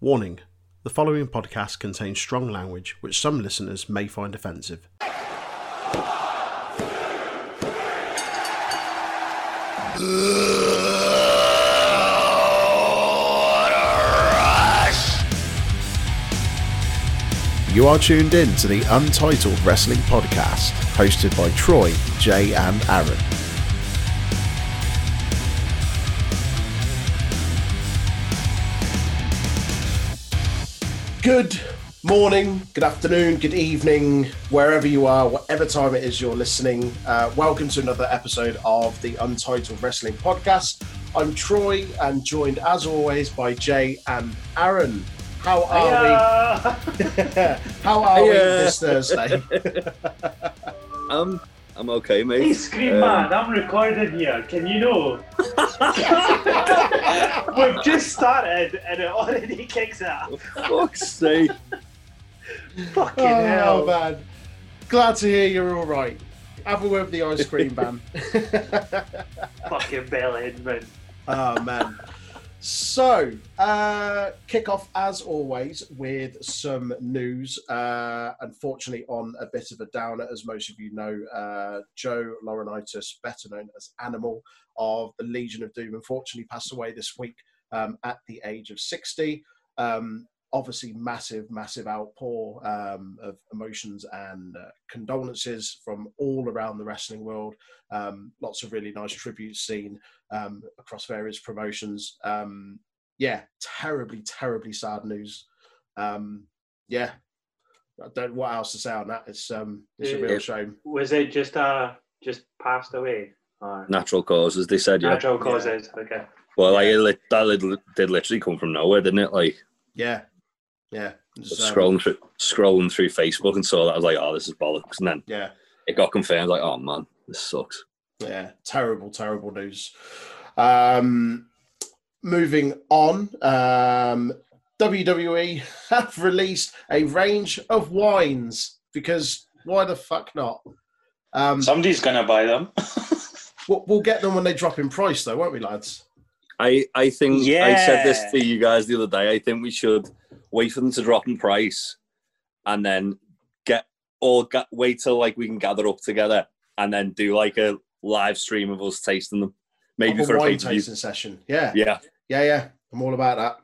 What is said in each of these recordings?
Warning the following podcast contains strong language which some listeners may find offensive. You are tuned in to the Untitled Wrestling Podcast, hosted by Troy, Jay, and Aaran. Good morning, good afternoon, good evening, wherever you are, whatever time it is you're listening. Uh, welcome to another episode of the Untitled Wrestling Podcast. I'm Troy and joined as always by Jay and Aaran. How are we? How are we this Thursday? Um, I'm okay, mate. Hey, Scream Um, Man, I'm recording here. Can you know? We've just started and it already kicks out. Fuck's sake. Fucking oh hell. man, glad to hear you're all right. Have a word with the ice cream man. Fucking bell end, man. Oh man. So, uh, kick off as always with some news. Uh, unfortunately, on a bit of a downer, as most of you know, uh, Joe Laurinaitis, better known as Animal of the Legion of Doom, unfortunately passed away this week um, at the age of 60. Um, obviously, massive, massive outpour um, of emotions and uh, condolences from all around the wrestling world. Um, lots of really nice tributes seen um, across various promotions. Um, yeah, terribly, terribly sad news. Um, yeah, I don't know what else to say on that. It's um, it's a real Yeah. shame. Was it just uh just passed away? Or Natural causes, they said, yeah. natural causes? Okay. Well, like, it lit- that lit- did literally come from nowhere, didn't it? Like, Yeah, yeah, It's, um, scrolling through scrolling through Facebook and saw that, I was like, oh, this is bollocks. And then Yeah, it got confirmed, like, oh, man, this sucks. yeah, terrible, terrible news. Um, moving on, um, WWE have released a range of wines because why the fuck not? Um, Somebody's gonna buy them. we'll, we'll get them when they drop in price, though, won't we, lads? I, I think I said this to you guys the other day. I think we should wait for them to drop in price and then get or get, wait till like we can gather up together and then do like a live stream of us tasting them. Maybe Have for a wine pay-per-view. tasting session. Yeah, Yeah. yeah, yeah. I'm all about that.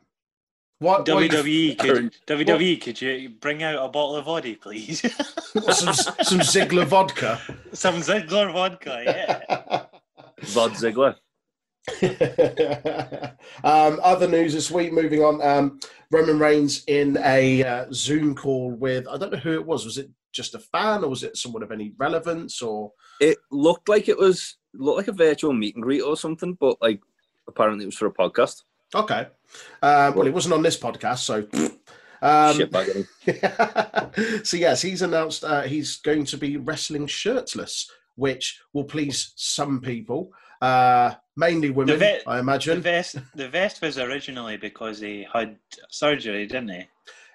What? what- WWE Aaran, could WWE could you bring out a bottle of vodka, please? some some Ziggler vodka. Some Ziggler vodka, yeah. Vod Ziggler. um, other news this week. Moving on, um, Roman Reigns in a uh, Zoom call with I don't know who it was. Was it just a fan or was it someone of any relevance? Or It looked like it was looked like a virtual meet and greet or something, but like apparently it was for a podcast. okay, uh, well, it wasn't on this podcast, so. Um, Shit so yes, he's announced uh, he's going to be wrestling shirtless, which will please some people, uh, mainly women, vet- I The imagine. vest the vest was originally because he had surgery, didn't he?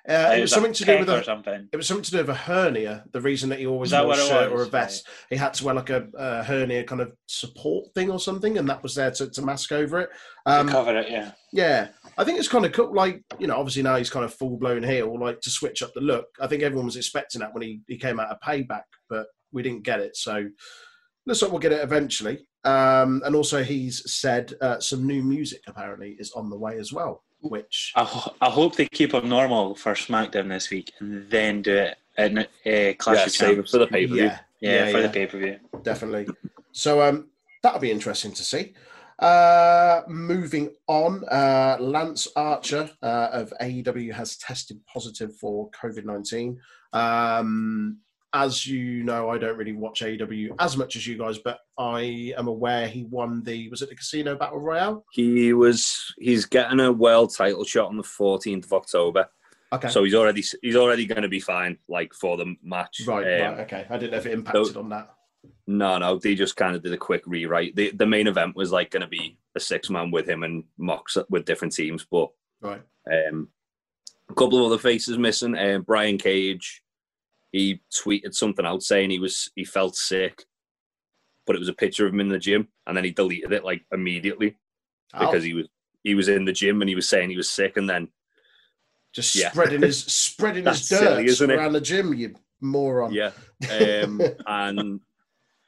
Uh, it was something to do with a, something. it was something to do with a hernia. The reason that he always that wore a shirt or a vest, he had to wear like a, a hernia kind of support thing or something, and that was there to, to mask over it. Um, cover it, yeah. yeah, I think it's kind of cool. Like you know, obviously now he's kind of full blown heel, like to switch up the look. I think everyone was expecting that when he, he came out of Payback, but we didn't get it. So looks like we'll get it eventually. Um, and also, he's said uh, some new music apparently is on the way as well, which I, ho- I hope they keep him normal for SmackDown this week and then do it in uh, Clash Yeah, of save for the pay per view. yeah, Yeah, yeah, for yeah. the pay per view. definitely. So um, that'll be interesting to see. Uh, moving on, uh, Lance Archer uh, of AEW has tested positive for COVID nineteen. Um, as you know, I don't really watch AEW as much as you guys, but I am aware he won the was it the Casino Battle Royale? He was he's getting a world title shot on the 14th of October. Okay, So he's already he's already going to be fine like for the match. right, Um, right, okay. I didn't know if it impacted on that. No, no, they just kind of did a quick rewrite. The the main event was like going to be a six man with him and Mox with different teams, but Right, um, a couple of other faces missing. Um, Brian Cage, he tweeted something out saying he was he felt sick, but it was a picture of him in the gym, and then he deleted it like immediately because he was he was in the gym and he was saying he was sick, and then Just Yeah. spreading his spreading his dirt silly, isn't it? around the gym, you moron. Yeah. Um, and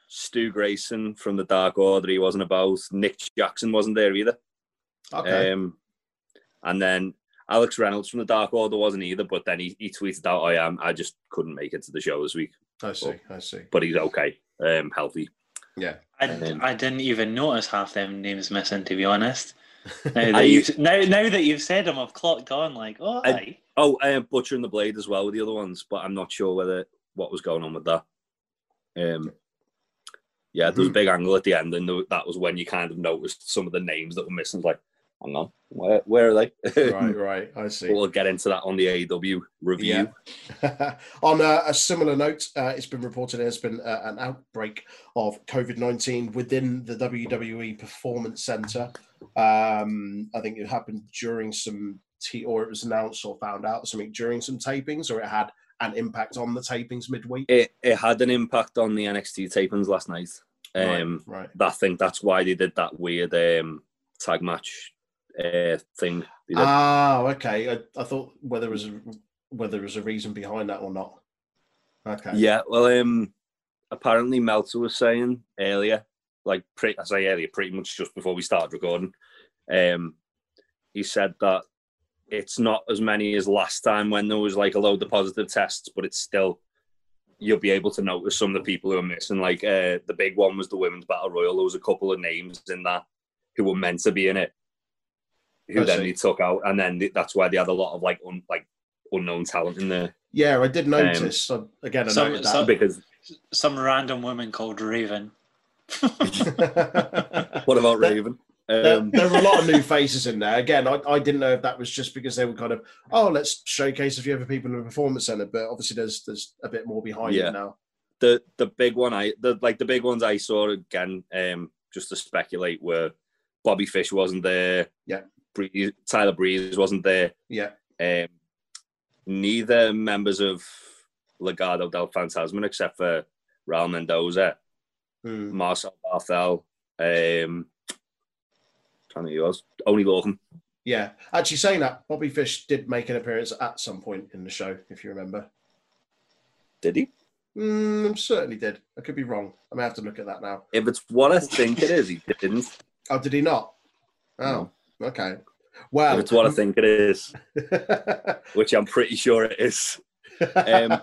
Stu Grayson from the Dark Order, he wasn't about. Nick Jackson wasn't there either. Okay. Um, and then Alex Reynolds from the Dark Order wasn't either, but then he, he tweeted out, I am. I just couldn't make it to the show this week, I see. I see. but he's okay, um, healthy. Yeah. I, Um, I didn't even notice half them names missing, to be honest. Now that, you've, now, now that you've said them, I've clocked on like, oh, I- aye. Oh, um, Butcher and the Blade as well with the other ones, but I'm not sure whether what was going on with that. Um, yeah, there was a big angle at the end, and that was when you kind of noticed some of the names that were missing. Like, hang on, where, where are they? right. Right. I see. But we'll get into that on the AEW review. On a, a similar note, uh, it's been reported there's been uh, an outbreak of COVID 19 within the WWE Performance Center. Um, I think it happened during some, t- or it was announced or found out something during some tapings, or it had an impact on the tapings midweek. It it had an impact on the NXT tapings last night. Um, right. I think that's why they did that weird um, tag match uh, thing. Did. Ah, okay. I, I thought whether there was a, whether there was a reason behind that or not. Okay. Yeah, well, um, apparently Meltzer was saying earlier, like pre- I say earlier, pretty much just before we started recording, um, he said that it's not as many as last time when there was like a load of positive tests, but it's still you'll be able to notice some of the people who are missing. Like uh, the big one was the women's battle royal. There was a couple of names in that who were meant to be in it, who I then see. they took out, and then th- that's why they had a lot of like un- like unknown talent in there Yeah, I did notice. So, again, I Some- noted some- because Some random woman called Raven. what about There- Raven? there, Um, there were a lot of new faces in there. Again, I, I didn't know if that was just because they were kind of, oh, let's showcase a few other people in the performance center. But obviously, there's there's a bit more behind Yeah. it now. the the big one I the like the big ones I saw again, um, just to speculate, were Bobby Fish wasn't there. Yeah. Breeze, Tyler Breeze wasn't there. Yeah, Um, neither members of Legado del Fantasma, except for Raul Mendoza, Mm. Marcel Barthel, um, to think who else, only Lawton. yeah. Actually, saying that, Bobby Fish did make an appearance at some point in the show, if you remember. Did he? Mm, certainly did. I could be wrong. I may have to look at that now. If it's what I think it is, he didn't. Oh, did he not? Oh, okay. Well, If it's what I think it is, which I'm pretty sure it is. Um,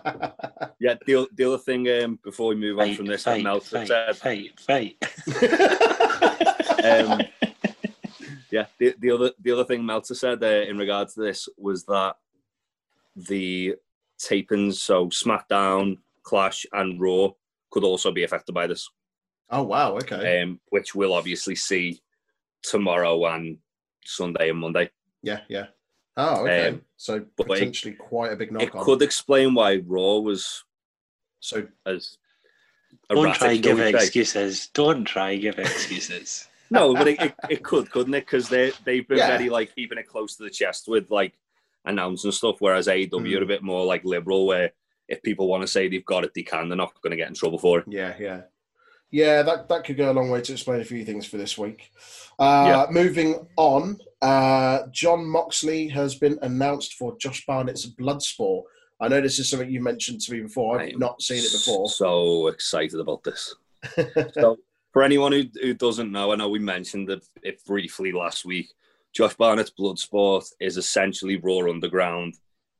Yeah, the, o- the other thing um, before we move on Fight, from this, that fight, Meltzer fight, said, fight, fight. um, yeah, the, the other the other thing Meltzer said uh, in regards to this was that the tapings, so SmackDown, Clash, and Raw, could also be affected by this, oh wow. Okay. um, which we'll obviously see tomorrow and Sunday and Monday. yeah. Yeah. Oh, okay. um, so but it- potentially quite a big knock It on. could explain why Raw was So as Don't try shall give excuses. Don't try give excuses. No, but it, it, it could, couldn't it? Because they they've been Yeah. very like keeping it close to the chest with like announcing stuff, whereas AEW are a bit more like liberal, where if people want to say they've got it, they can. They're not going to get in trouble for it. Yeah, yeah. Yeah, that, that could go a long way to explain a few things for this week. Uh, Moving on, uh, Jon Moxley has been announced for Josh Barnett's Bloodsport. I know this is something you mentioned to me before. I I've am not seen it before. So excited about this. so for anyone who, who doesn't know, I know we mentioned it, it briefly last week. Josh Barnett's Bloodsport is essentially Raw Underground.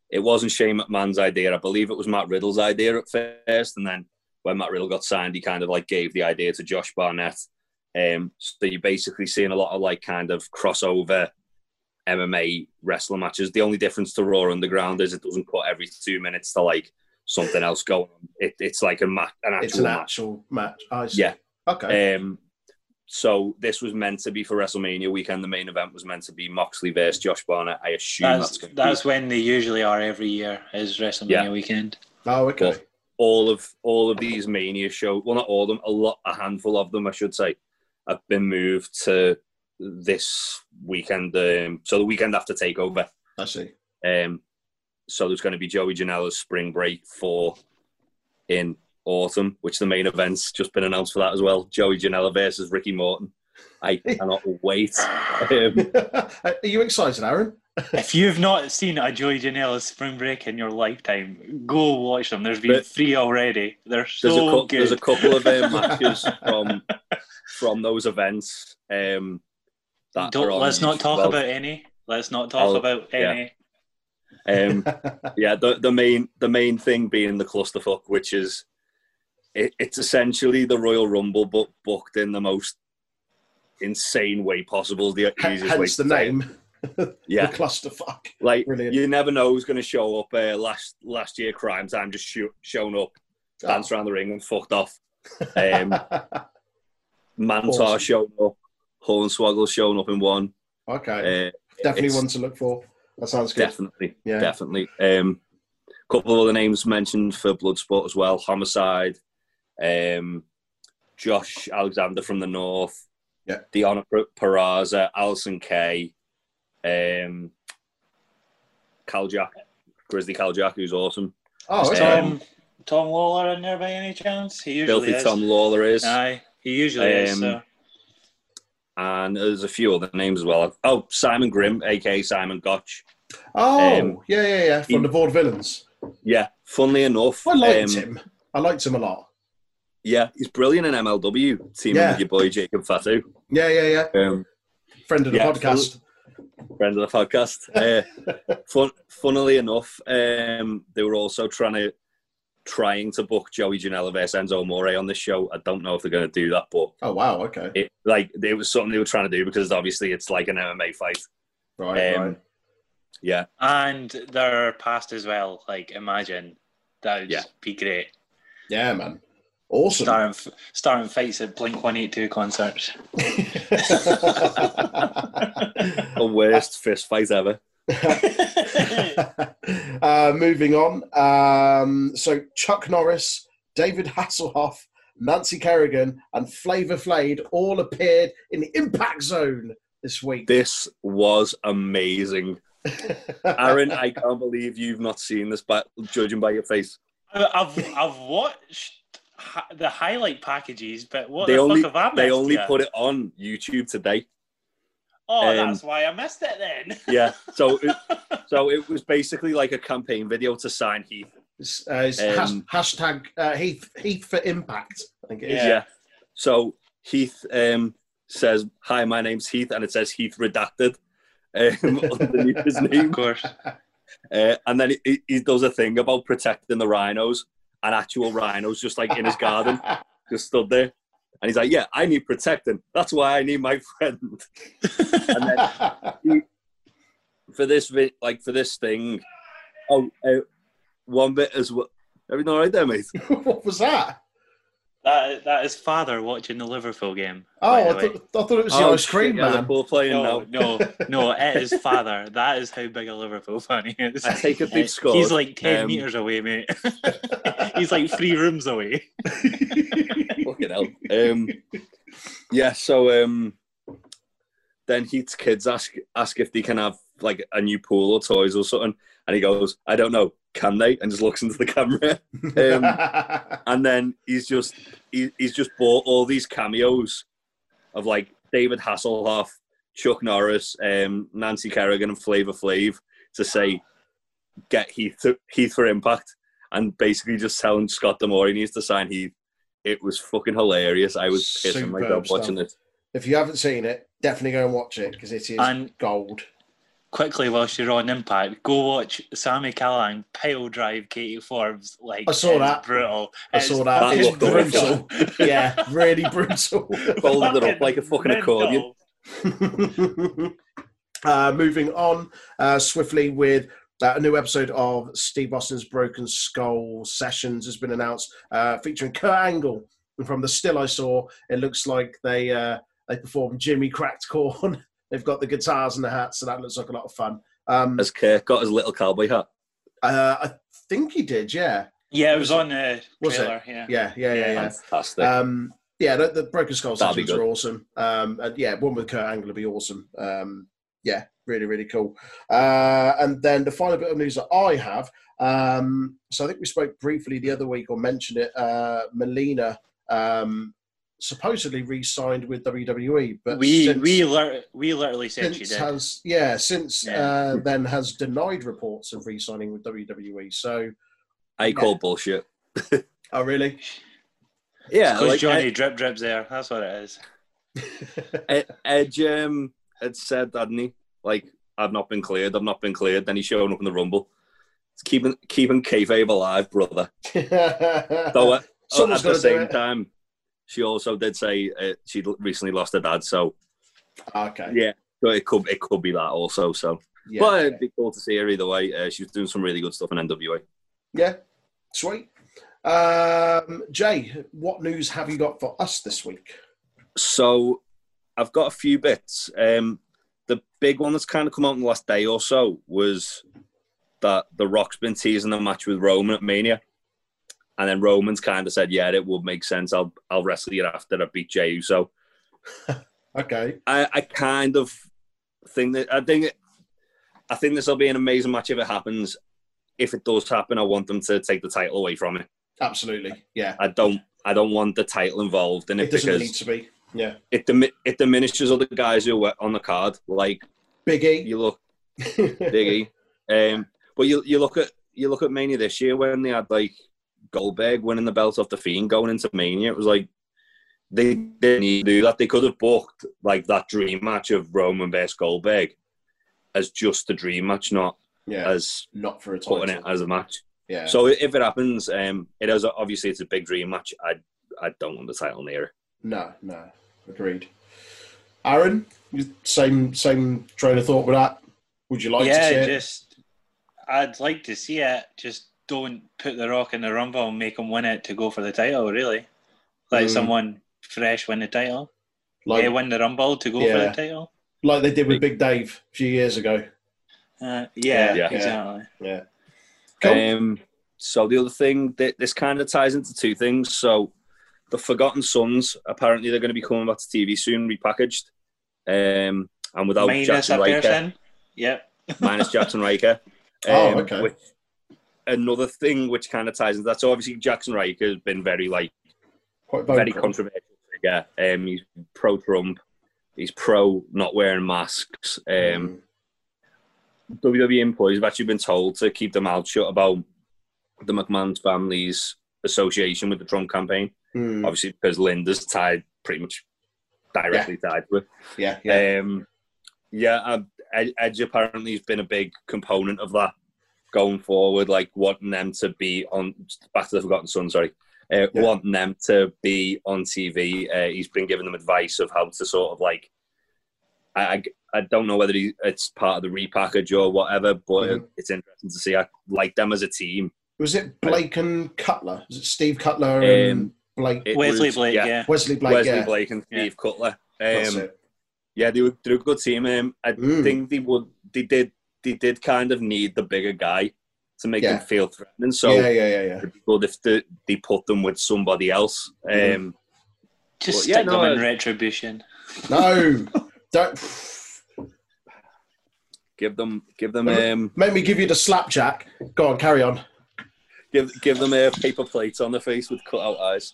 It wasn't Shane McMahon's idea. I believe it was Matt Riddle's idea at first, and then when Matt Riddle got signed, he kind of like gave the idea to Josh Barnett. Um, so you're basically seeing a lot of like kind of crossover MMA wrestling matches. The only difference to Raw Underground is it doesn't cut every two minutes to like something else going on. It, it's like a match, an actual it's an match. actual match. I see. Yeah. Okay. Um, so this was meant to be for WrestleMania weekend. The main event was meant to be Moxley versus Josh Barnett. I assume that's, That's going to that's when they usually are every year. Is WrestleMania Yeah. weekend. oh, okay. well, all of all of these Mania shows. Well, not all of them. A lot, a handful of them, I should say, have been moved to this weekend. Um, so the weekend after Takeover. I see. Um, so there's going to be Joey Janela's Spring Break four in autumn, which the main event's just been announced for that as well. Joey Janela versus Ricky Morton. I cannot wait. Um, Are you excited, Aaran? If you've not seen a Joey Janela spring break in your lifetime, go watch them. There's been But- three already. They're so There's a couple. good. There's a couple of um, matches from from those events. Um, that Don't, are on let's not talk Well, about any. Let's not talk I'll- about yeah. any. Um, yeah, the the main the main thing being the clusterfuck, which is it, it's essentially the Royal Rumble, but booked in the most insane way possible. The easiest way Hence to the say it. name, Yeah, the clusterfuck. like Brilliant. you never know who's going to show up. Uh, last last year, Crime Time just shoot, shown up, danced around the ring and fucked off. Um, Mantaur Awesome. showing up, Hornswoggle showing up in one. okay, Uh, definitely one to look for. That sounds good. Definitely, Yeah. definitely. Um, couple of other names mentioned for Bloodsport as well. Homicide, um, Josh Alexander from the North, Yeah. Deonna Purrazzo, Allysin Kay, um, Kal Jak, Grizzly Kal Jak, who's awesome. Oh, okay. Tom, Tom Lawlor in there by any chance? He usually Filthy is. Tom Lawlor is, Aye, he usually is. Um, So. and there's a few other names as well. Oh, Simon Grimm, aka Simon Gotch. oh, um, yeah, yeah, yeah. From he- the Vaudevillains. Yeah, funnily enough, I liked um, him. I liked him a lot. Yeah, he's brilliant in MLW, teaming Yeah. with your boy Jacob Fatu. Yeah, yeah, yeah. Um, Friend of the Yeah, podcast. Friend of the podcast. Uh, fun, funnily enough, um, they were also trying to trying to book Joey Janela versus Enzo Amore on this show. I don't know if they're going to do that, but Oh, wow. Okay. it like it was something they were trying to do because obviously it's like an MMA fight. Right, Um, right. Yeah, And they're past as well. Like, imagine that would Yeah. be great. Yeah, man. Awesome. Starting, starting fights at Blink 182 concerts. the worst fist fight ever. uh, moving on. Um, so Chuck Norris, David Hasselhoff, Nancy Kerrigan, and Flavor Flav all appeared in the Impact Zone this week. This was amazing, Aaran. I can't believe you've not seen this, but judging by your face. I've, I've watched hi- the highlight packages, but what they the only fuck have I missed they only here? put it on YouTube today. Oh, um, that's why I missed it then. Yeah, so it, so it was basically like a campaign video to sign Heath. Uh, it's has- Um, hashtag uh, Heath Heath for Impact. I think it is. Yeah. Yeah. So Heath um, says, "Hi, my name's Heath," and it says Heath redacted um, underneath his name. of course. Uh, and then he, he does a thing about protecting the rhinos, and actual rhinos just like in his garden, just stood there. And he's like, "Yeah, I need protecting. That's why I need my friend." And then for this like for this thing. Oh, uh, one bit as well. Everything all right there, mate? what was that? That, that is father watching the Liverpool game. Oh, I the way. thought, I thought it was the Oh, ice cream shit, yeah, man. Liverpool playing No, now. no, no, it is father. That is how big a Liverpool fan he is. I take it they've scored. He's like 10 Um, metres away, mate. He's like three rooms away. Fucking hell. Um, yeah, so um, then Heath's kids ask ask if they can have like a new pool or toys or something, and he goes, "I don't know, can they?" and just looks into the camera. Um, and then he's just he, he's just bought all these cameos of like David Hasselhoff, Chuck Norris, um, Nancy Kerrigan, and Flavor Flav to say get Heath to, Heath for Impact, and basically just telling Scott D'Amore he needs to sign Heath. It was fucking hilarious. I was pissing Superb myself watching it. if you haven't seen it, definitely go and watch it because it is And gold. Quickly, whilst you're on Impact, go watch Sami Callihan pile drive Katie Forbes. Like I saw it's that. Brutal. I It's saw that. That It's brutal. yeah, really brutal. Folded it up like a fucking accordion. uh, moving on uh, swiftly with uh, a new episode of Steve Austin's Broken Skull Sessions has been announced, uh, featuring Kurt Angle. And from the still I saw, it looks like they uh, they performed Jimmy Cracked Corn. They've got the guitars and the hats, so that looks like a lot of fun. Um, Has Kirk got his little cowboy hat? uh, I think he did, yeah, Yeah, it was on the trailer. Yeah. yeah, yeah, yeah, yeah. Fantastic. Um, yeah, the, the Broken Skull That'd be sessions are awesome. Um, and yeah, one with Kurt Angle would be awesome. Um, yeah, really, really cool. Uh, and then the final bit of news that I have. Um, so I think we spoke briefly the other week or mentioned it. Uh, Melina um, supposedly re-signed with WWE, but we since, we lir- we literally said she did. has yeah since Yeah. Uh, then has denied reports of re-signing with WWE. So, I call bullshit. oh really? Yeah, Because like Johnny Ed, drip drips there. That's what it is. Ed, Edge um, had said, hadn't he? Like, I've not been cleared. I've not been cleared. Then he's showing up in the Rumble. It's keeping keeping kayfabe alive, brother. Though uh, at the got to do same time, she also did say uh, she recently lost her dad. So Okay. yeah, so it could it could be that also. So, Yeah. but it'd be cool to see her either way. Uh, she was doing some really good stuff in NWA. Yeah, sweet. Um, Jay, what news have you got for us this week? So I've got a few bits. Um, the big one that's kind of come out in the last day or so was that The Rock's been teasing a match with Roman at Mania. And then Roman's kind of said, yeah, it would make sense. I'll I'll wrestle you after I beat Jey Uso. Okay. I, I kind of think that I think I think this will be an amazing match if it happens. If it does happen, I want them to take the title away from it. Absolutely. Yeah. I don't I don't want the title involved in it, It doesn't because need to be. Yeah. it dimi- it diminishes other guys who are on the card. Like Big E. you look Biggie, um, but you you look at you look at Mania this year when they had like Goldberg winning the belt off the Fiend going into Mania. It was like they didn't need to do that. They could have booked like that dream match of Roman versus Goldberg as just a dream match, not yeah. as Not for a title. putting it as a match. yeah. So if it happens, um, it is obviously it's a big dream match. I I don't want the title near it. No, no. Agreed. Aaran, you- same same train of thought with that. Would you like to see yeah, it? just I'd like to see it. Just don't put the Rock in the Rumble and make him win it to go for the title. Really, let Mm. someone fresh win the title. like yeah, win the Rumble to go for the title. like they did with Big Dave a few years ago. Uh, yeah, Yeah. exactly. Yeah. Cool. Um, so the other thing that this kind of ties into two things. So the Forgotten Sons apparently they're going to be coming back to TV soon, repackaged, um, and without Minus Jackson a Riker, person. Yep. minus Jaxson Ryker. Oh, Um, okay. which- another thing which kind of ties into that. So obviously Jaxson Ryker has been very like Quite very controversial figure. Um, he's pro Trump. He's pro not wearing masks. Um, WWE employees have actually been told to keep their mouth shut about the McMahon family's association with the Trump campaign. Mm. Obviously, because Linda's tied pretty much directly tied with. Yeah, yeah. Um, yeah, uh, Edge apparently has been a big component of that going forward, like wanting them to be on back to the Forgotten Son. Sorry, uh, Yeah. wanting them to be on TV. Uh, he's been giving them advice of how to sort of like. I, I, I don't know whether he, it's part of the repackage or whatever, but Mhm. it's interesting to see. I like them as a team. Was it Blake and Cutler? Was it Steve Cutler and Um, Blake? Wesley was- Blake. Yeah. Wesley Blake, Wesley yeah. Blake and Steve Cutler. That's Um, it. Yeah, they were they're a good team. Um, I Mm. think they would they did they did kind of need the bigger guy to make Yeah. them feel threatening. So yeah, yeah, yeah, yeah. good if they, they put them with somebody else. Um, Just Well, yeah, stick no, them in retribution. No, don't give them give them um, make me give you the slapjack. Go on, carry on. give give them a paper plate on the face with cut out eyes.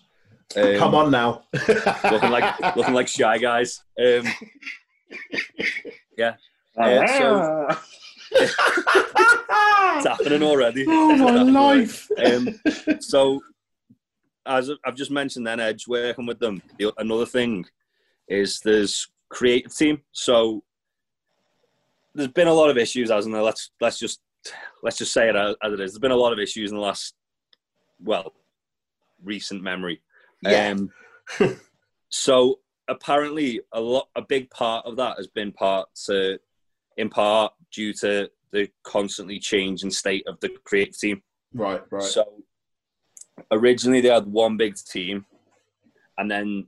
Um, Come on now. looking like looking like shy guys. Um, yeah, uh, so it's happening already. oh my It's happening already. life. Um, so, as I've just mentioned, then Edge working with them. The, another thing is there's creative team. So there's been a lot of issues, hasn't there? Let's let's just let's just say it as as it is. There's been a lot of issues in the last, well, recent memory. Yeah. Um, so apparently, a lot, a big part of that has been part to, in part due to the constantly changing state of the creative team. right, right. So originally they had one big team, and then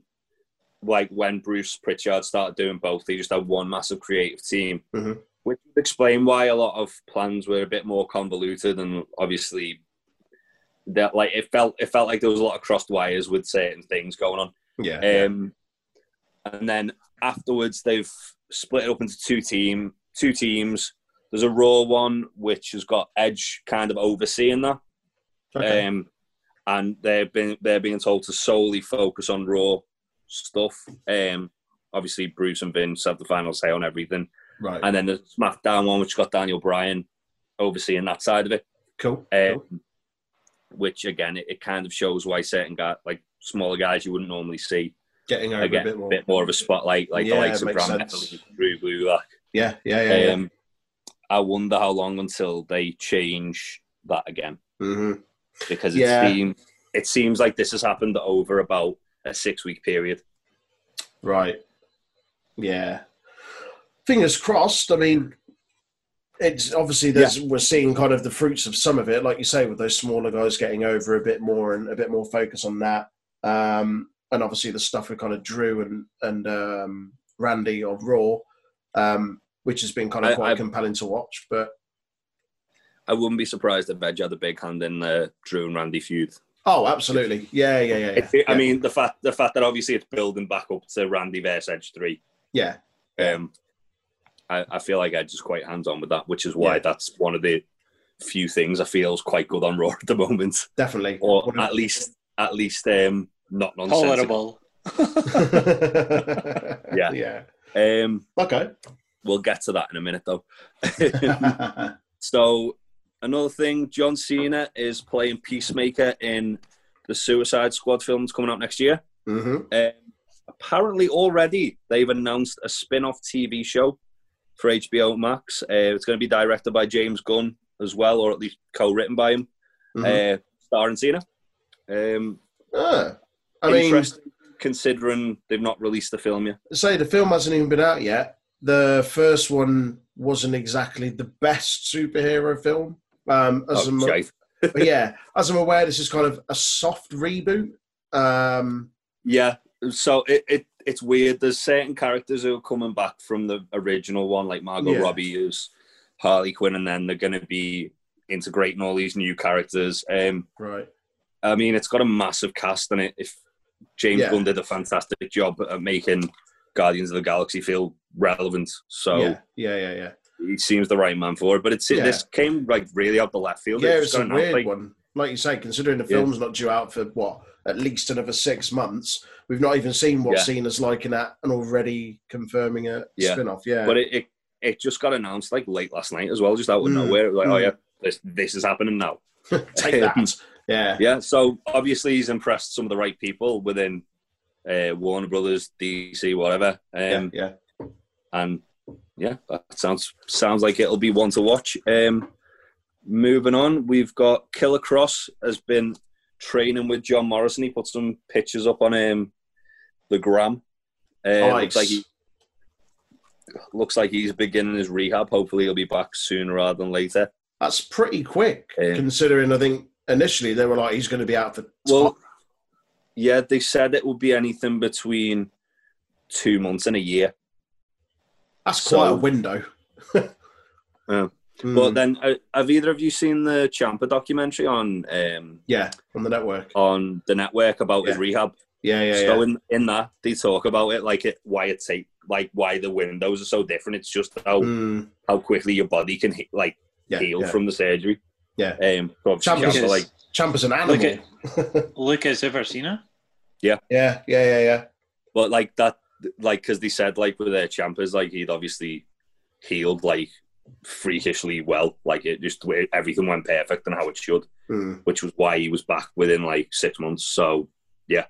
like when Bruce Pritchard started doing both, they just had one massive creative team, Mhm. which would explain why a lot of plans were a bit more convoluted and obviously that like it felt it felt like there was a lot of crossed wires with certain things going on. yeah. Um, and then afterwards, they've split it up into two team, two teams. There's a Raw one which has got Edge kind of overseeing that, okay. um, and they're being they're being told to solely focus on Raw. stuff. Um, obviously, Bruce and Vince have the final say on everything, Right. and then the SmackDown one, which got Daniel Bryan overseeing that side of it. cool. Um, cool. Which again, it, it kind of shows why certain guys, like smaller guys, you wouldn't normally see, Getting over are getting a bit more. of a spotlight, like Yeah, the likes of Gran. Metalik, Drew Gulak. Yeah, yeah, yeah. yeah. Um, I wonder how long until they change that again, hmm because it Yeah. seems it seems like this has happened over about a six week period. Right. Yeah. Fingers crossed. I mean, it's obviously there's we're seeing kind of the fruits of some of it, like you say, with those smaller guys getting over a bit more and a bit more focus on that. Um, and obviously the stuff with kind of Drew and and um, Randy of Raw, um, which has been kind of quite I- compelling to watch. But I wouldn't be surprised if Edge had a big hand in the Drew and Randy feud. oh, absolutely, yeah, yeah, yeah. yeah. It- I yeah. mean, the fact the fact that obviously it's building back up to Randy versus Edge three. yeah, Um, I, I feel like Edge is quite hands on with that, which is why Yeah. that's one of the few things I feel is quite good on Raw at the moment, definitely. or What at least at least um, not nonsensical. Tolerable. Yeah. yeah. Um, Okay. We'll get to that in a minute though. So another thing, John Cena is playing Peacemaker in the Suicide Squad films coming out next year. hmm Um, apparently, already they've announced a spin-off TV show for HBO Max. Uh, it's going to be directed by James Gunn as well, or at least co-written by him, hmm uh, starring Cena. Um, Ah, I mean, considering they've not released the film yet. say the film hasn't even been out yet. The first one wasn't exactly the best superhero film. Um, as Oh, I'm, but yeah, as I'm aware, this is kind of a soft reboot. Um, Yeah, so it, it it's weird. There's certain characters who are coming back from the original one, like Margot Yeah. Robbie who's Harley Quinn, and then they're going to be integrating all these new characters. Um, right. I mean, it's got a massive cast in it. If James Yeah. Gunn did a fantastic job at making Guardians of the Galaxy feel relevant, so yeah, yeah, yeah, yeah. he seems the right man for it. But it's Yeah. this came like really out the left field. Yeah, It's it's a weird like- one. Like you say, considering the Yeah. film's not due out for what at least another six months, we've not even seen what Yeah. Cena's like in that, and already confirming a Yeah. spin-off. Yeah, But it, it it just got announced like late last night as well, just out of Mm. nowhere. Like, oh Mm. yeah, this this is happening now. take that. Yeah, Yeah, so obviously he's impressed some of the right people within uh, Warner Brothers, DC, whatever. Um, yeah, yeah. And yeah, that sounds sounds like it'll be one to watch. Um, moving on, we've got Killer Kross has been training with John Morrison. He put some pictures up on um, the gram. Nice. Looks like he looks like he's beginning his rehab. Hopefully, he'll be back sooner rather than later. That's pretty quick, Yeah. considering I think initially they were like he's going to be out for. Well, yeah, they said it would be anything between two months and a year. That's quite a window. Yeah. Mm, But then, uh, have either of you seen the Ciampa documentary on um, yeah, on the network. on the network about his rehab? Yeah, yeah, so yeah. in in that they talk about it like it why it's take like why the windows are so different. It's just how Mm, how quickly your body can he- like yeah, heal yeah. from the surgery. Yeah. Um. so obviously Ciampa's- Ciampa, like Ciampa's an animal. Look at Lucas Eversina. yeah, yeah, yeah, yeah. But like that, like because they said like with their champers like he'd obviously healed like freakishly well. Like it just everything went perfect and how it should, Mm, which was why he was back within like six months. So yeah,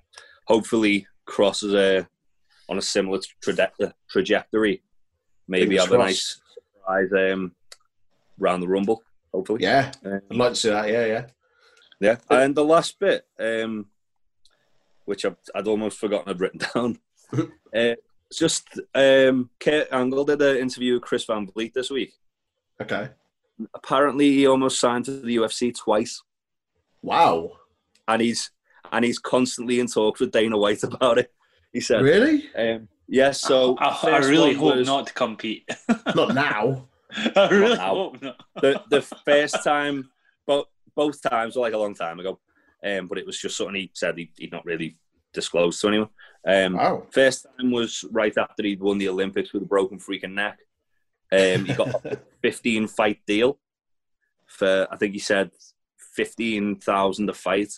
hopefully Kross is a on a similar traje- trajectory. Maybe have a nice surprise um, round the rumble. Hopefully, yeah, Um, I'd like to see that. Yeah, yeah. yeah. And the last bit, um, which I'd, I'd almost forgotten I'd written down, uh, it's just um, Kurt Angle did an interview with Chris Van Vliet this week. Okay. Apparently, he almost signed to the UFC twice, Wow. and he's and he's constantly in talks with Dana White about it. He said, Really? um, "Yes." so I, I first really hope was not to compete. Not now. I really now. hope not. The the first time, both both times were like a long time ago, um, but it was just something he said he, he'd not really disclosed to anyone. Um, Wow. First time was right after he'd won the Olympics with a broken freaking neck. Um, he got a 15 fight deal for, I think he said, 15,000 a fight.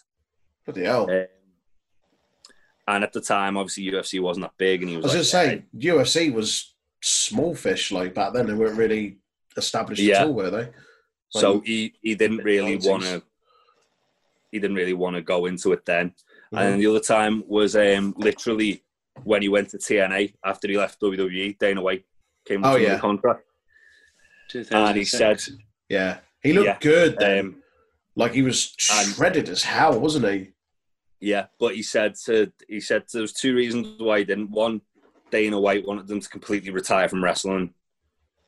Bloody hell. Um, And at the time, obviously UFC wasn't that big, and he was, I was, like, going to say UFC was small fish like back then. They weren't really established Yeah. at all, were they? So he, he didn't really want to. He didn't really want to go into it then. And the other time was um, literally when he went to TNA after he left WWE. Dana White came Oh, to yeah. the contract, and he said, yeah, he looked Yeah. good then. um, like he was and- shredded as hell, wasn't he? "Yeah," but he said to he said there was two reasons why he didn't. One, Dana White wanted them to completely retire from wrestling,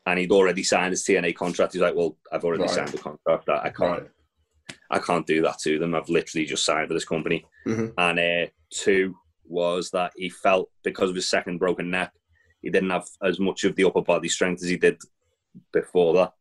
and he'd already signed his TNA contract. He's like, "Well, I've already Right. signed the contract. I I can't Right. I can't do that to them. I've literally just signed for this company. Mhm. And uh, two was that he felt because of his second broken neck, he didn't have as much of the upper body strength as he did before that.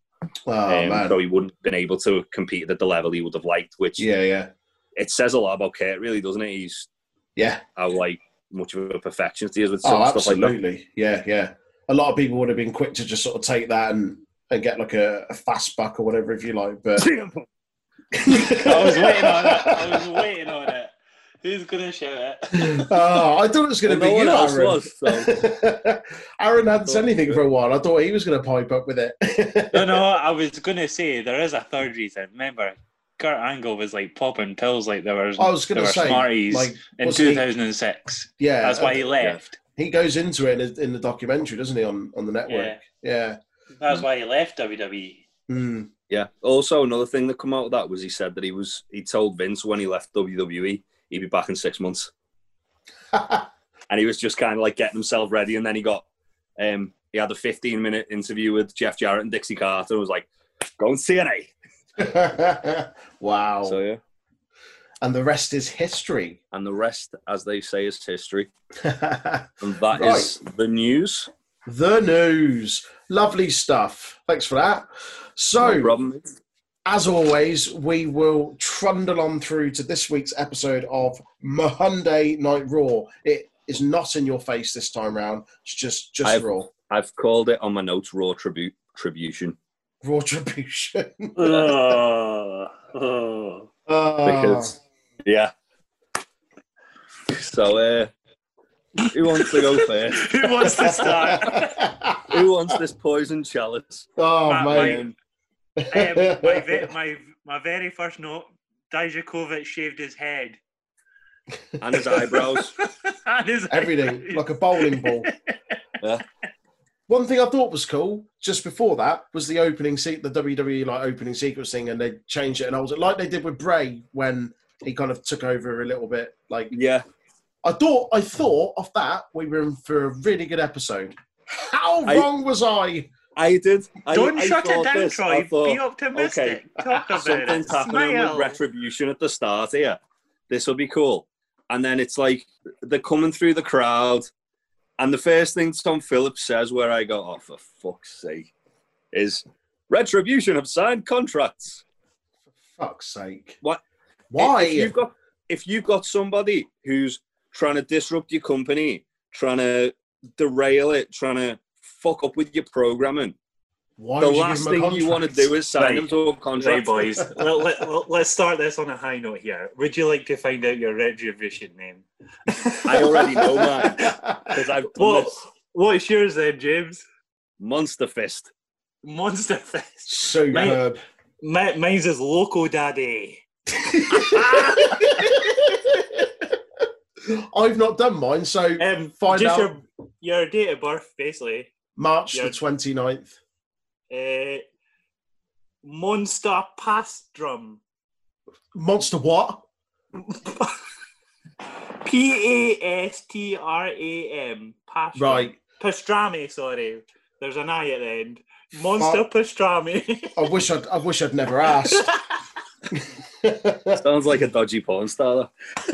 Oh Um, man, so he wouldn't have been able to compete at the level he would have liked, which yeah, yeah, it says a lot about Kurt, really, doesn't it? He's yeah. how like much of a perfectionist he is with Oh, stuff like that. absolutely. Yeah, yeah. A lot of people would have been quick to just sort of take that and and get like a, a fast buck or whatever, if you like. But I was waiting on it. I was waiting on it. Who's gonna shout it? oh, I thought it was going to Well, be no you, Aaran. was, so. Aaran hadn't said anything for a while. I thought he was going to pipe up with it. No, no. I was gonna say there is a third reason. Remember, Kurt Angle was like popping pills like there was. I was going there to were say, Smarties like, in wasn't he- 2006. yeah, That's why he uh, left. he goes into it in, in the documentary, doesn't he, on on the network? Yeah. That's why he left. WWE. Mm. Yeah. Also, another thing that come out of that was he said that he was he told Vince when he left WWE he'd be back in six months. and he was just kind of like getting himself ready. And then he got, um, he had a 15 minute interview with Jeff Jarrett and Dixie Carter and was like, go and TNA. wow. So, yeah. and the rest is history. And the rest, as they say, is history. And that is the news. The news. Lovely stuff. Thanks for that. So, no problem. as always, we will trundle on through to this week's episode of Monday Night Raw. It is not in your face this time round. It's just just I've- Raw. I've called it on my notes Raw tribute tribution Raw Tribution. oh. Oh. because, yeah. So, uh, who wants to go first? Who wants to start? Who wants this poison chalice? oh, My- Um, my, ve- my, my very first note Dijakovic shaved his head. And his eyebrows. and his Everything, eyebrows. like a bowling ball. Yeah. One thing I thought was cool just before that was the opening seat, the WWE like opening sequence thing, and they changed it, and I was like they did with Bray when he kind of took over a little bit. Like Yeah. I thought, I thought of that we were in for a really good episode. How I- wrong was I? I did. I, Don't I shut it down, this. I Troy. thought, Be optimistic. Talk about something's it. happening Smile. with retribution at the start here. This will be cool. And then it's like they're coming through the crowd, and the first thing Tom Phillips says, where I go, "Oh, for fuck's sake," is retribution have signed contracts. For fuck's sake! What- Why? If you've got if you've got somebody who's trying to disrupt your company, trying to derail it, trying to fuck up with your programming, Why the would you last give him a thing you want to do is sign Right. them to a Right, contract. boys. let, let, let's start this on a high note here. Would you like to find out your retribution name? I already know mine because I've done What, this. what's yours then, James? Monster Fist. Monster Fist. Superb. Mi- mine's is Loco Daddy. I've not done mine, so Um, Find just out. your your date of birth, basically. March yeah. the 29th. Uh, Monster Pastrum. Monster what? P A S T R A M. Pastrum. Right. Pastrami, sorry. There's an I at the end. Monster Pastrami. I wish I'd, I wish I'd never asked. Sounds like a dodgy porn star.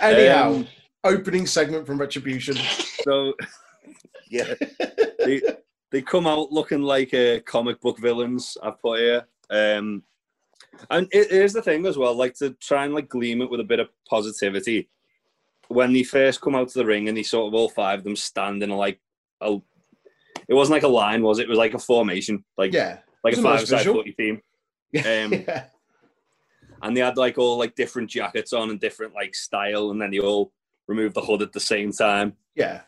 Anyhow, Um, opening segment from Retribution. So, yeah, they, they come out looking like uh, comic book villains. I've put here, um, and it, here's the thing as well. Like to try and like gleam it with a bit of positivity. When they first come out to the ring and they sort of all five of them stand in like a, it wasn't like a line, was it? It was like a formation, like Yeah. Like a a nice five side visual. footy team. Yeah. Um, yeah. and they had like all like different jackets on and different like style, and then they all removed the hood at the same time. Yeah.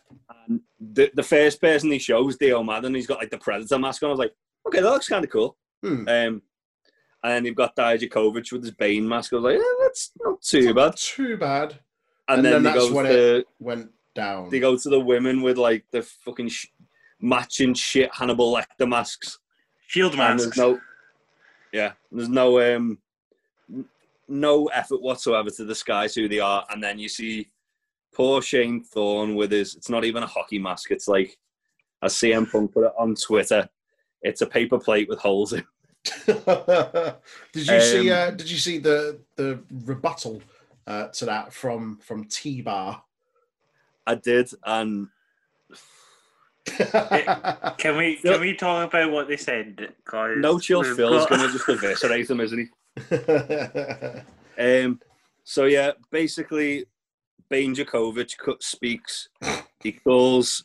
And the the first person he shows, Dio Maddin, he's got like the Predator mask on. I was like, okay, that looks kind of cool. Hmm. Um, and then you've got Dijakovic with his Bane mask. I was like, eh, that's not too bad. Too bad. And, And then, then that's when it Went down. they go to the women with like the fucking sh- matching shit Hannibal Lecter masks. Shield And masks. there's no, yeah, there's no um, no effort whatsoever to disguise who they are. And then you see poor Shane Thorne with his. It's not even a hockey mask. It's like a CM Punk put it on Twitter. It's a paper plate with holes in. did you see? Um, Uh, did you see the the rebuttal uh, to that from from T Bar? I did, and Can we can we talk about what they said? 'Cause no chill Phil's got- gonna just eviscerate them, isn't he? Um, so yeah, basically, Bane Dijakovic speaks. He calls.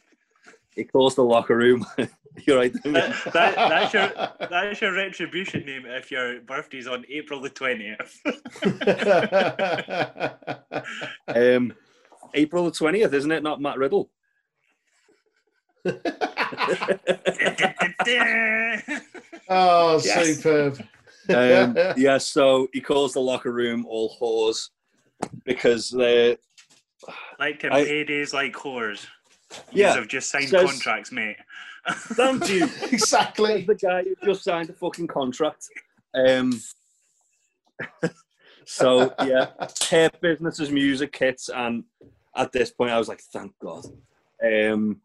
He calls the locker room. You're right. that, that, that's your that's your retribution name if your birthday's on April the twentieth. Um, April the twentieth, isn't it? Not Matt Riddle. oh, Yes. superb! Um, yeah. So he calls the locker room all whores because they. like in I- paydays like whores. Yeah. have just signed Says- contracts, mate. Thank you. exactly. the guy who just signed a fucking contract. Um, so yeah, Hurt Business's, music kits, and at this point, I was like, thank God. Um,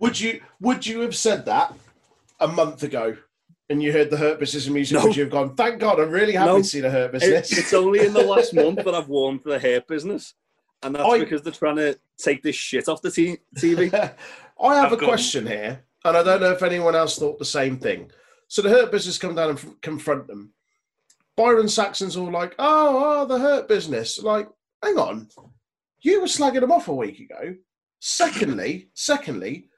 Would you would you have said that a month ago? And you heard the Hurt Business and music, No. would you have gone, thank God, I'm really happy No. to see the Hurt it- Business? it's only in the last month that I've warmed to the Hurt Business, and that's I- because they're trying to take this shit off the t- TV. I have I've a got- question here, and I don't know if anyone else thought the same thing. So the Hurt Business come down and f- confront them. Byron Saxton's all like, "Oh, oh, the Hurt Business." Like, hang on, you were slagging them off a week ago. Secondly, secondly,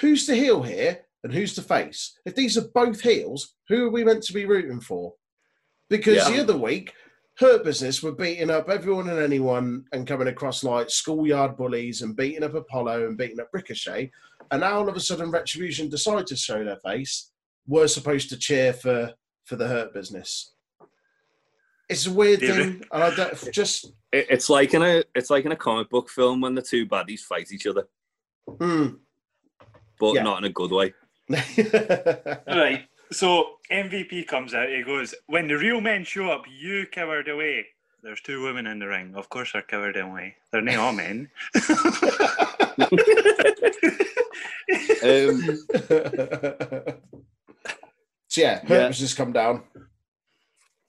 who's the heel here and who's the face? If these are both heels, who are we meant to be rooting for? Because the other week, Hurt Business were beating up everyone and anyone and coming across like schoolyard bullies and beating up Apollo and beating up Ricochet. And now all of a sudden, Retribution decide to show their face. We're supposed to cheer for for the Hurt Business. It's a weird thing, and I don't just. It- it's like in a it's like in a comic book film when the two baddies fight each other, Hmm. But Yeah. not in a good way. right. So MVP comes out. He goes, "When the real men show up, you cowered away." There's two women in the ring. Of course, they're cowered away. They're not all men. Um, so yeah, Hurt Yeah. Business come down.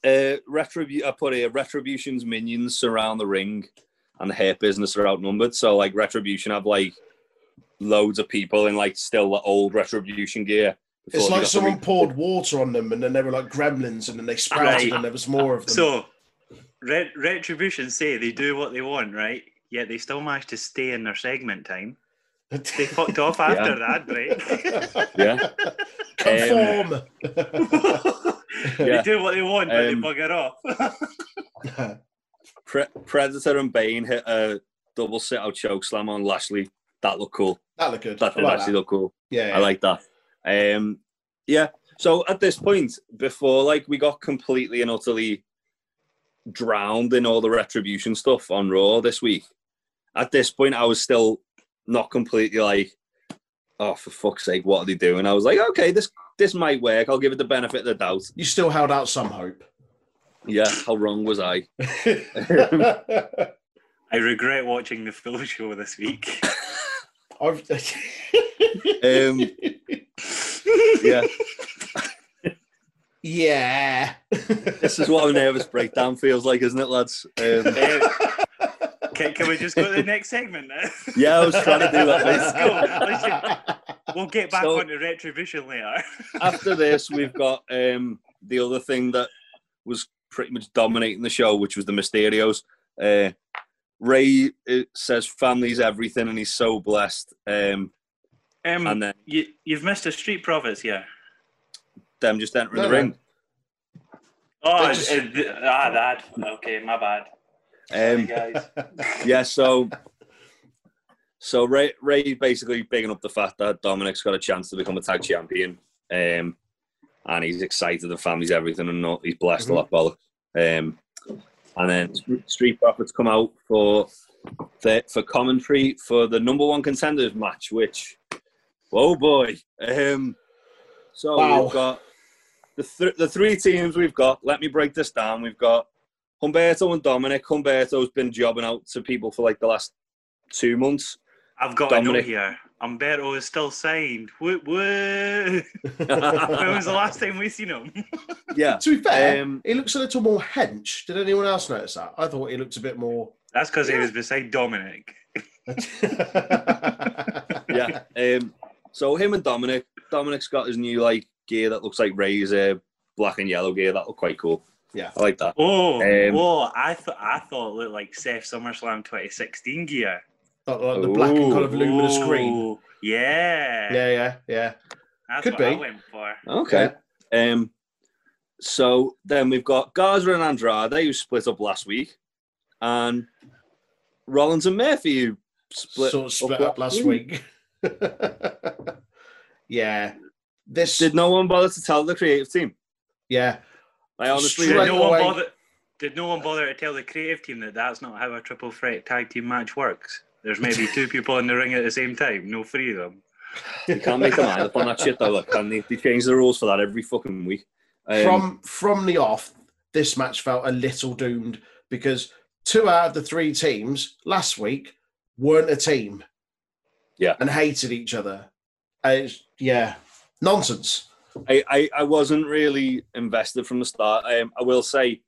uh, retribu- I put here Retribution's minions surround the ring, and the Hurt Business are outnumbered. So like Retribution have like loads of people in like still the old Retribution gear. before It's like someone re- poured water on them, and then they were like gremlins, and then they sprouted, Right. and there was more of them. So, Ret- Retribution say they do what they want, right? Yet they still manage to stay in their segment time. They fucked off after that break. yeah. Conform. they Yeah. do what they want, but Um, they bugger off. Pre- Predator and Bane hit a double sit out choke slam on Lashley. That looked cool. That looked good. That did like actually that. look cool. Yeah, I like that. Um, yeah. So at this point, before like we got completely and utterly drowned in all the retribution stuff on Raw this week, at this point I was still not completely like, oh for fuck's sake, what are they doing? I was like, okay, this this might work. I'll give it the benefit of the doubt. You still held out some hope. Yeah, how wrong was I? I regret watching the full show this week. I've... Um, yeah, yeah. this is what a nervous breakdown feels like, isn't it, lads? Um, can, can we just go to the next segment now? yeah, I was trying to do that. Let's go. Let's We'll get back So- onto Retribution later. after this, we've got um, the other thing that was pretty much dominating the show, which was the Mysterios. Uh, Rey uh, says family's everything, and he's so blessed. Um, Um, and then you, you've missed a Street Profits here. them just entering No, the no. ring. Oh, just- it- it- ah, that. Okay, my bad. Sorry, Um, guys. yeah, so so Rey Rey basically bigging up the fact that Dominic's got a chance to become a tag champion, um, and he's excited. The family's everything, and not, he's blessed a lot, bollocks. Um, and then Street Profits come out for the, for commentary for the number one contenders match, which oh boy, um, so Wow. we've got the th- the three teams we've got. Let me break this down. We've got Humberto and Dominic. Humberto's been jobbing out to people for like the last two months. I've got Dominic. a note here. Umberto is still signed. Woo, woo. when was the last time we seen him? Yeah. to be fair, Um, he looks a little more hench. Did anyone else notice that? I thought he looked a bit more. That's because he was beside Dominic. yeah. Um, so him and Dominic. Dominic's got his new like gear that looks like Rey's uh, black and yellow gear. That look quite cool. Yeah. I like that. Oh, Um, whoa! I thought I thought it looked like Seth SummerSlam 2016 gear. Like, like the black and kind of luminous Ooh, green. Yeah, Yeah, yeah, yeah. that's could what I be. went for. Okay. Um, so then we've got Garza and Andrade who split up last week, and Rollins and Murphy who split, sort of split up last week. yeah. This Did no one bother to tell the creative team? yeah. I honestly, Did no one bother? Did no one bother to tell the creative team that that's not how a triple threat tag team match works? There's maybe two people in the ring at the same time, no three of them. you can't make a mind up on that shit though. Look, can they? They change the rules for that every fucking week. Um, from from the off, this match felt a little doomed because two out of the three teams last week weren't a team. Yeah. And hated each other. Uh, It's, yeah. Nonsense. I, I, I wasn't really invested from the start. Um, I will say,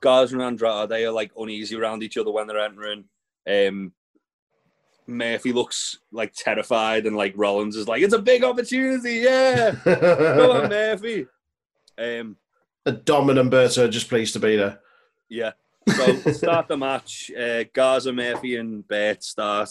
Garza and Andrade they are like uneasy around each other when they're entering. Um, Murphy looks like terrified, and like Rollins is like, "It's a big opportunity, yeah, go on, Murphy." Um, Dom and Umberto are just pleased to be there. yeah. So start the match. Uh, Garza, Murphy, and Bert start.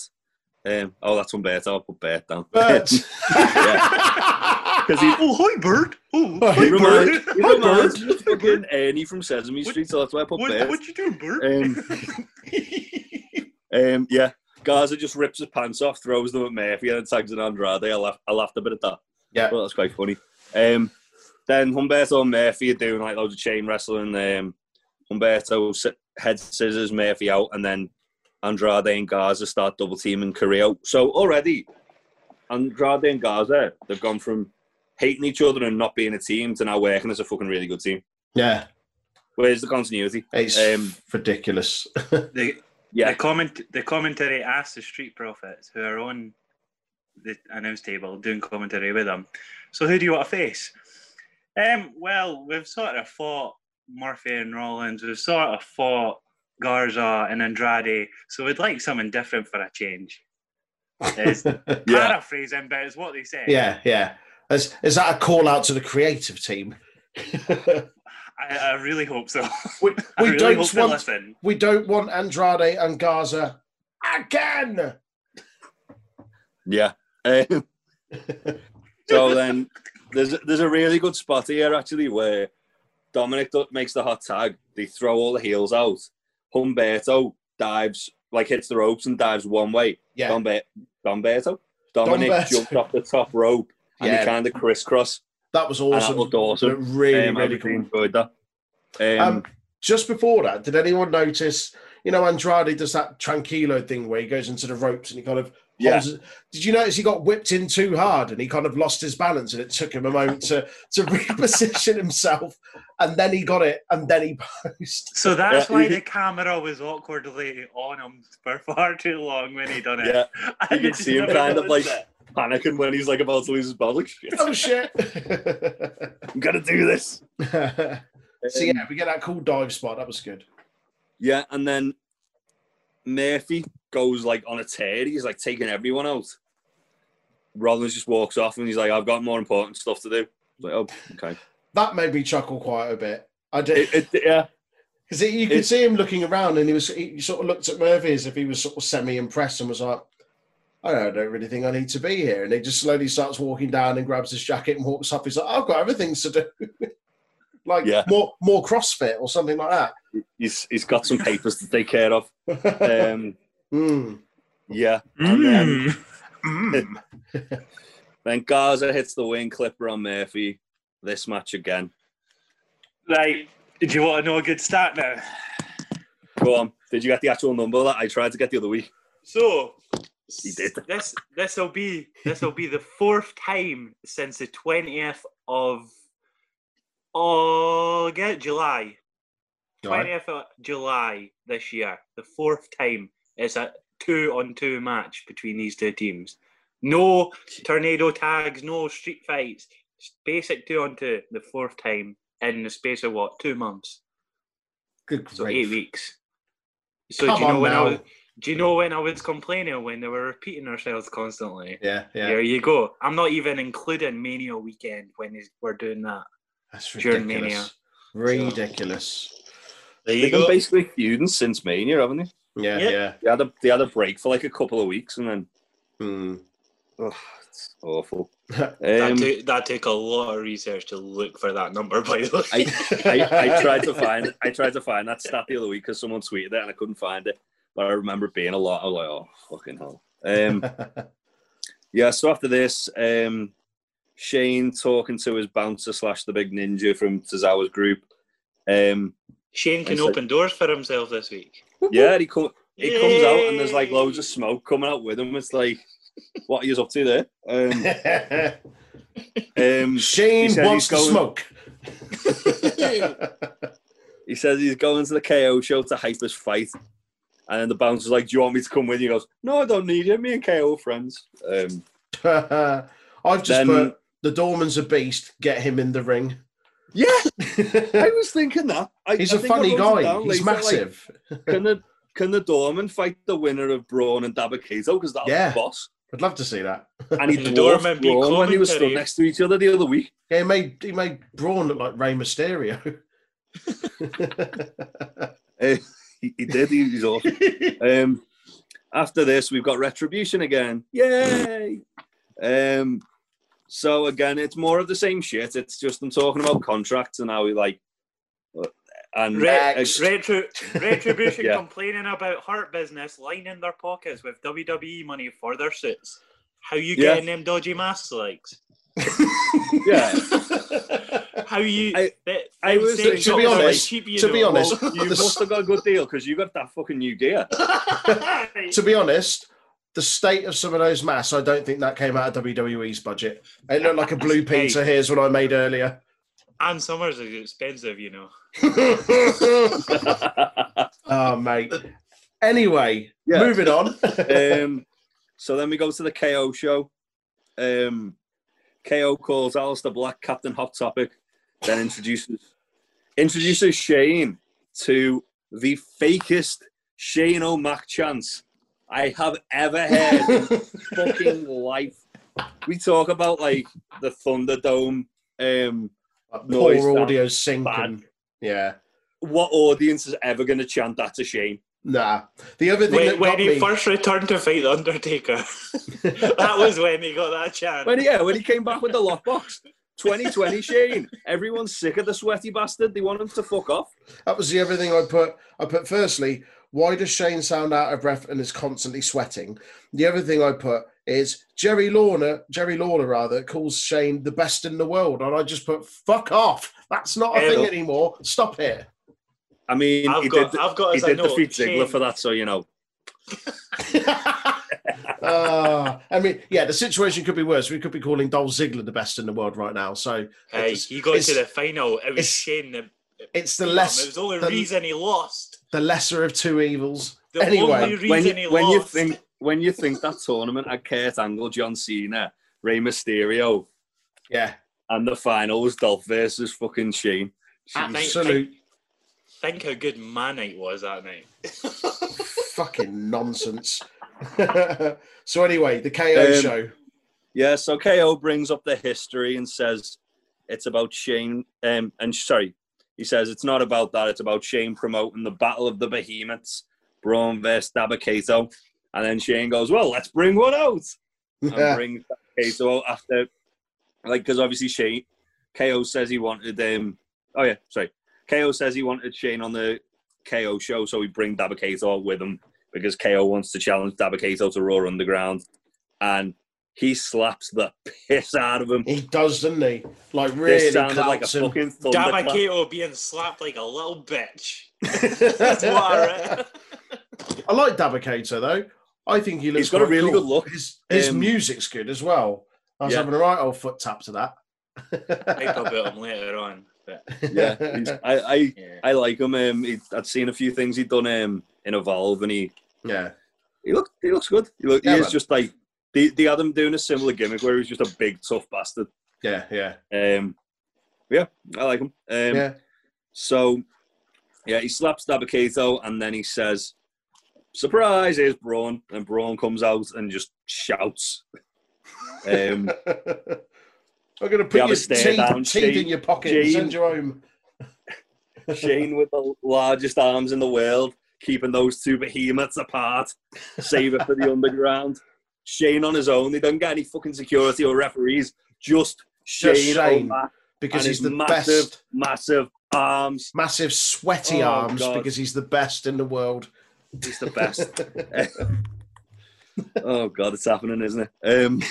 Um, oh, that's Umberto. I'll put Bert down. But Because he, Oh, hi, Bert. Oh, Oh, hi, he reminds, Bird. he Hi, reminds Bert. me of fucking Ernie from Sesame What- Street, so that's why I put What, Bert. what you doing, Bert? Um, Um, yeah, Garza just rips his pants off, throws them at Murphy, and then tags it Andrade. I laughed, I laughed a bit at that. Yeah. well, that's quite funny. Um, then Humberto and Murphy are doing like loads of chain wrestling. Um, Humberto head scissors Murphy out, and then Andrade and Garza start double teaming Carrillo. So already, Andrade and Garza they've gone from hating each other and not being a team to now working as a fucking really good team. yeah, Where's the continuity? it's Um, ridiculous. the, Yeah, the comment the commentary asked the street profits who are on the announce table doing commentary with them. So who do you want to face? Um, well, we've sort of fought Murphy and Rollins. We've sort of fought Garza and Andrade. So we'd like something different for a change. It's yeah. paraphrasing, but it's what they say. yeah, yeah. Is, is that a call out to the creative team? I, I really hope so. we we really don't want listen. we don't want Andrade and Garza again. Yeah. Um, so then there's there's a really good spot here actually where Dominic makes the hot tag. They throw all the heels out. Humberto dives like hits the ropes and dives one way. Yeah, Dombe- Domberto. Dominic Domberto. jumped off the top rope and Yeah. they kind of crisscross. That was And that awesome. looked awesome. Really, Um, really really cool. enjoyed that. Um, Um, just before that, did anyone notice? You know, Andrade does that tranquilo thing where he goes into the ropes and he kind of Yeah. Did you notice he got whipped in too hard and he kind of lost his balance and it took him a moment to to reposition himself and then he got it and then he posed. So that's Yeah. why the camera was awkwardly on him for far too long when he done it. yeah, you can see him kind of like it. Panicking when he's like about to lose his balance. Like, shit, oh shit! I'm gonna do this. so Um, yeah, we get that cool dive spot. That was good. Yeah, and then Murphy goes like on a tear. He's like taking everyone out. Rollins just walks off and he's like, "I've got more important stuff to do." Like, oh, okay. That made me chuckle quite a bit. I did. It, it, yeah, Because you could It- see him looking around, and he was he sort of looked at Murphy as if he was sort of semi-impressed and was like, "I don't, I don't really think I need to be here." And he just slowly starts walking down and grabs his jacket and walks up. He's like, "I've got everything to do." like Yeah. more more CrossFit or something like that. He's he's got some papers to take care of. Um, Mm. yeah, and then Mm. Mm. then Garza hits the wing clipper on Murphy. This match again. Right. did you want to know a good stat now? Go on. Did you get the actual number that I tried to get the other week? So He did. this this will be this will be the fourth time since the twentieth of oh get July. Twentieth of July this year. The fourth time it's a two on two match between these two teams. No tornado tags, no street fights. Just Basic two on two. The fourth time in the space of what? Two months. Good So grief. eight weeks. So Come do you know when now. I was do you know when I was complaining when they were repeating ourselves constantly? Yeah, yeah. There you go. I'm not even including Mania weekend when we're doing that. That's During ridiculous. Ridiculous. There They've been basically feuding since Mania, haven't they? Yeah, Yeah. yeah. They had a they had a break for like a couple of weeks, and then Mm. oh, it's awful. That, Um, took, that took a lot of research to look for that number, by the way. I, I tried to find I tried to find that stat the other week because someone tweeted it and I couldn't find it. But I remember being a lot. I was like, oh fucking hell. Um, yeah. So after this, um, Shane talking to his bouncer slash the big ninja from Tozawa's group. Um, Shane can I said- open doors for himself this week. yeah, he come he comes out and there's like loads of smoke coming out with him. It's like, what are you up to there? Um, um, Shane wants to he's going- smoke. He says he's going to the KO show to hype his fight. And then the bouncer's like, Do you want me to come with you? He goes, No, I don't need you. Me and KO are friends. Um, I've just Then- put the Dorman's a beast. Get him in the ring. yeah, I was thinking that. I, He's I a funny guy. He's later, like, massive. can the can the Dorman fight the winner of Braun and Dabba-Kato? Because that's Yeah. the boss. I'd love to see that. And he The dwarfed Dorman beat Braun when he was stood next to each other the other week. Yeah, he made he made Braun look like Rey Mysterio. Uh, he, he did. He was awesome. Um, after this, we've got Retribution again. Yay! Um, so again, it's more of the same shit. It's just them talking about contracts and how we like. uh, And. Retro, retribution Yeah. complaining about Hurt Business lining their pockets with WWE money for their suits. How you Yeah. getting them dodgy masks likes? Yeah, How you? I- they- I was- sales to be honest- cheap, you to be honest, well, you the- must have got a good deal because you got that fucking new gear. to be honest, the state of some of those masks, I don't think that came out of WWE's budget. It looked like a blue Hey. pizza. Here's what I made earlier. And Summers is expensive, you know. oh, mate. Anyway, Yeah. moving on. um, so then we go to the KO show. Um, KO calls Aleister Black Captain Hot Topic, then introduces introduces Shane to the fakest Shane O'Mac chance I have ever heard in fucking life. We talk about like the Thunderdome. Um, Noise audio sinking. Yeah. what audience is ever going to chant that to Shane? Nah. The other thing When, that when got he me, first returned to fight the Undertaker, that was when he got that chance. When yeah, when he came back with the lockbox. 2020 Shane. Everyone's sick of the sweaty bastard. They want him to fuck off. that was the other thing I put. I put firstly, why does Shane sound out of breath and is constantly sweating? The other thing I put is Jerry Lawler, Jerry Lawler rather, calls Shane the best in the world. And I just put, fuck off. That's not a Yeah. thing anymore. Stop it. I mean, I've he got, did, I've got he did note, defeat Ziggler for that, so you know. uh, I mean, yeah, the situation could be worse. We could be calling Dolph Ziggler the best in the world right now. So Hey, it's, he got to the final. It was it's- Shane that it's the less It was the only the- reason he lost. the lesser of two evils. The Anyway, only reason When, he you, when you think when you think that tournament had Kurt Angle, John Cena, Rey Mysterio, Yeah, and the final was Dolph versus fucking Shane. Absolute think how good Man Night was that night. fucking nonsense. so anyway, the KO Um, show. Yeah, so KO brings up the history and says it's about Shane. Um, and sorry, he says it's not about that. It's about Shane promoting the Battle of the Behemoths, Braun versus Dabba-Kato. And then Shane goes, "Well, let's bring one out." And brings Dabba-Kato out after, like, because obviously Shane KO says he wanted um Oh yeah, sorry. KO says he wanted Shane on the KO show, so we bring Dabba-Kato with him because KO wants to challenge Dabba-Kato to Raw Underground, and he slaps the piss out of him. He does, doesn't he? Like really this sounded like a him. fucking thunderclap. Dabba-Kato being slapped like a little bitch. That's what I read. I like Dabba-Kato though. I think he looks. He's got a quite really cool. good look. His, his Um, music's good as well. I was yeah. having a right old foot tap to that. I think about him later on. But Yeah, he's, I, I yeah. I like him. Um, he, I'd seen a few things he'd done um, in Evolve, and he yeah. he look he looks good. He, look, Yeah, he is man. just like they, they had him doing a similar gimmick where he was just a big tough bastard. Yeah, yeah, Um, yeah, I like him. Um, yeah. So, yeah, he slaps Dabba-Kato and then he says, "Surprise! Here's Braun." And Braun comes out and just shouts. Um, I'm going to put your a teeth, down, teeth Shane. in your pocket and Shane. send you home. Shane with the largest arms in the world, keeping those two behemoths apart. Save it for the underground. Shane on his own. They don't get any fucking security or referees. Just Shane, Shane, because he's the massive, best, massive arms. massive sweaty Oh, arms God. because he's the best in the world. He's the best. oh god, it's happening, isn't it? Um,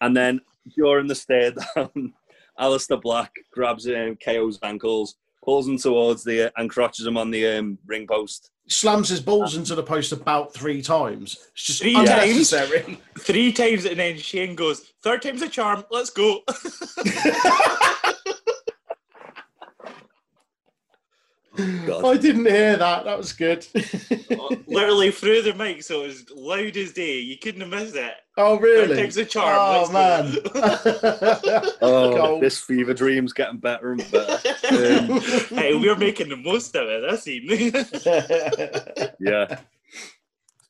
and then during the stare down, Aleister Black grabs um, KO's ankles, pulls him towards the uh, and crotches him on the um, ring post. Slams his balls into the post about three times. It's just Three unnecessary. Three times and then Shane goes, third time's a charm, let's go. God. I didn't hear that. That was good. Literally through the mic, so it was loud as day. You couldn't have missed it. oh, Third really? Takes a charm. Oh, man. let's go. Oh, Gold. this fever dream's getting better and better. Um, hey, we're making the most of it this evening. yeah.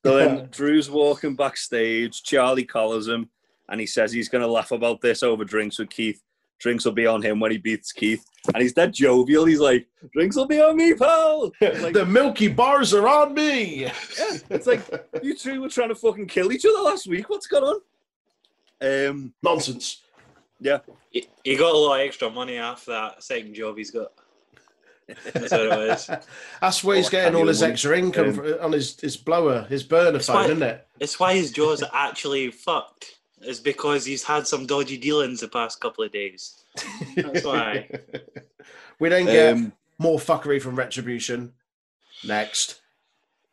So then Drew's walking backstage. Charlie collars him, and he says he's going to laugh about this over drinks with Keith. Drinks will be on him when he beats Keith, and he's dead jovial. He's like, "Drinks will be on me, pal." Like, the milky bars are on me. yeah, it's like you two were trying to fucking kill each other last week. What's going on? Um, Nonsense. yeah, he, he got a lot of extra money after that second job he's got. That's what it was. That's where he's Oh, getting all his Canyon extra income Um, for, on his, his blower, his burner That's phone, why- isn't it? It's why his jaw's are actually fucked. It's because he's had some dodgy dealings the past couple of days. That's why. we don't get um, more fuckery from Retribution. Next.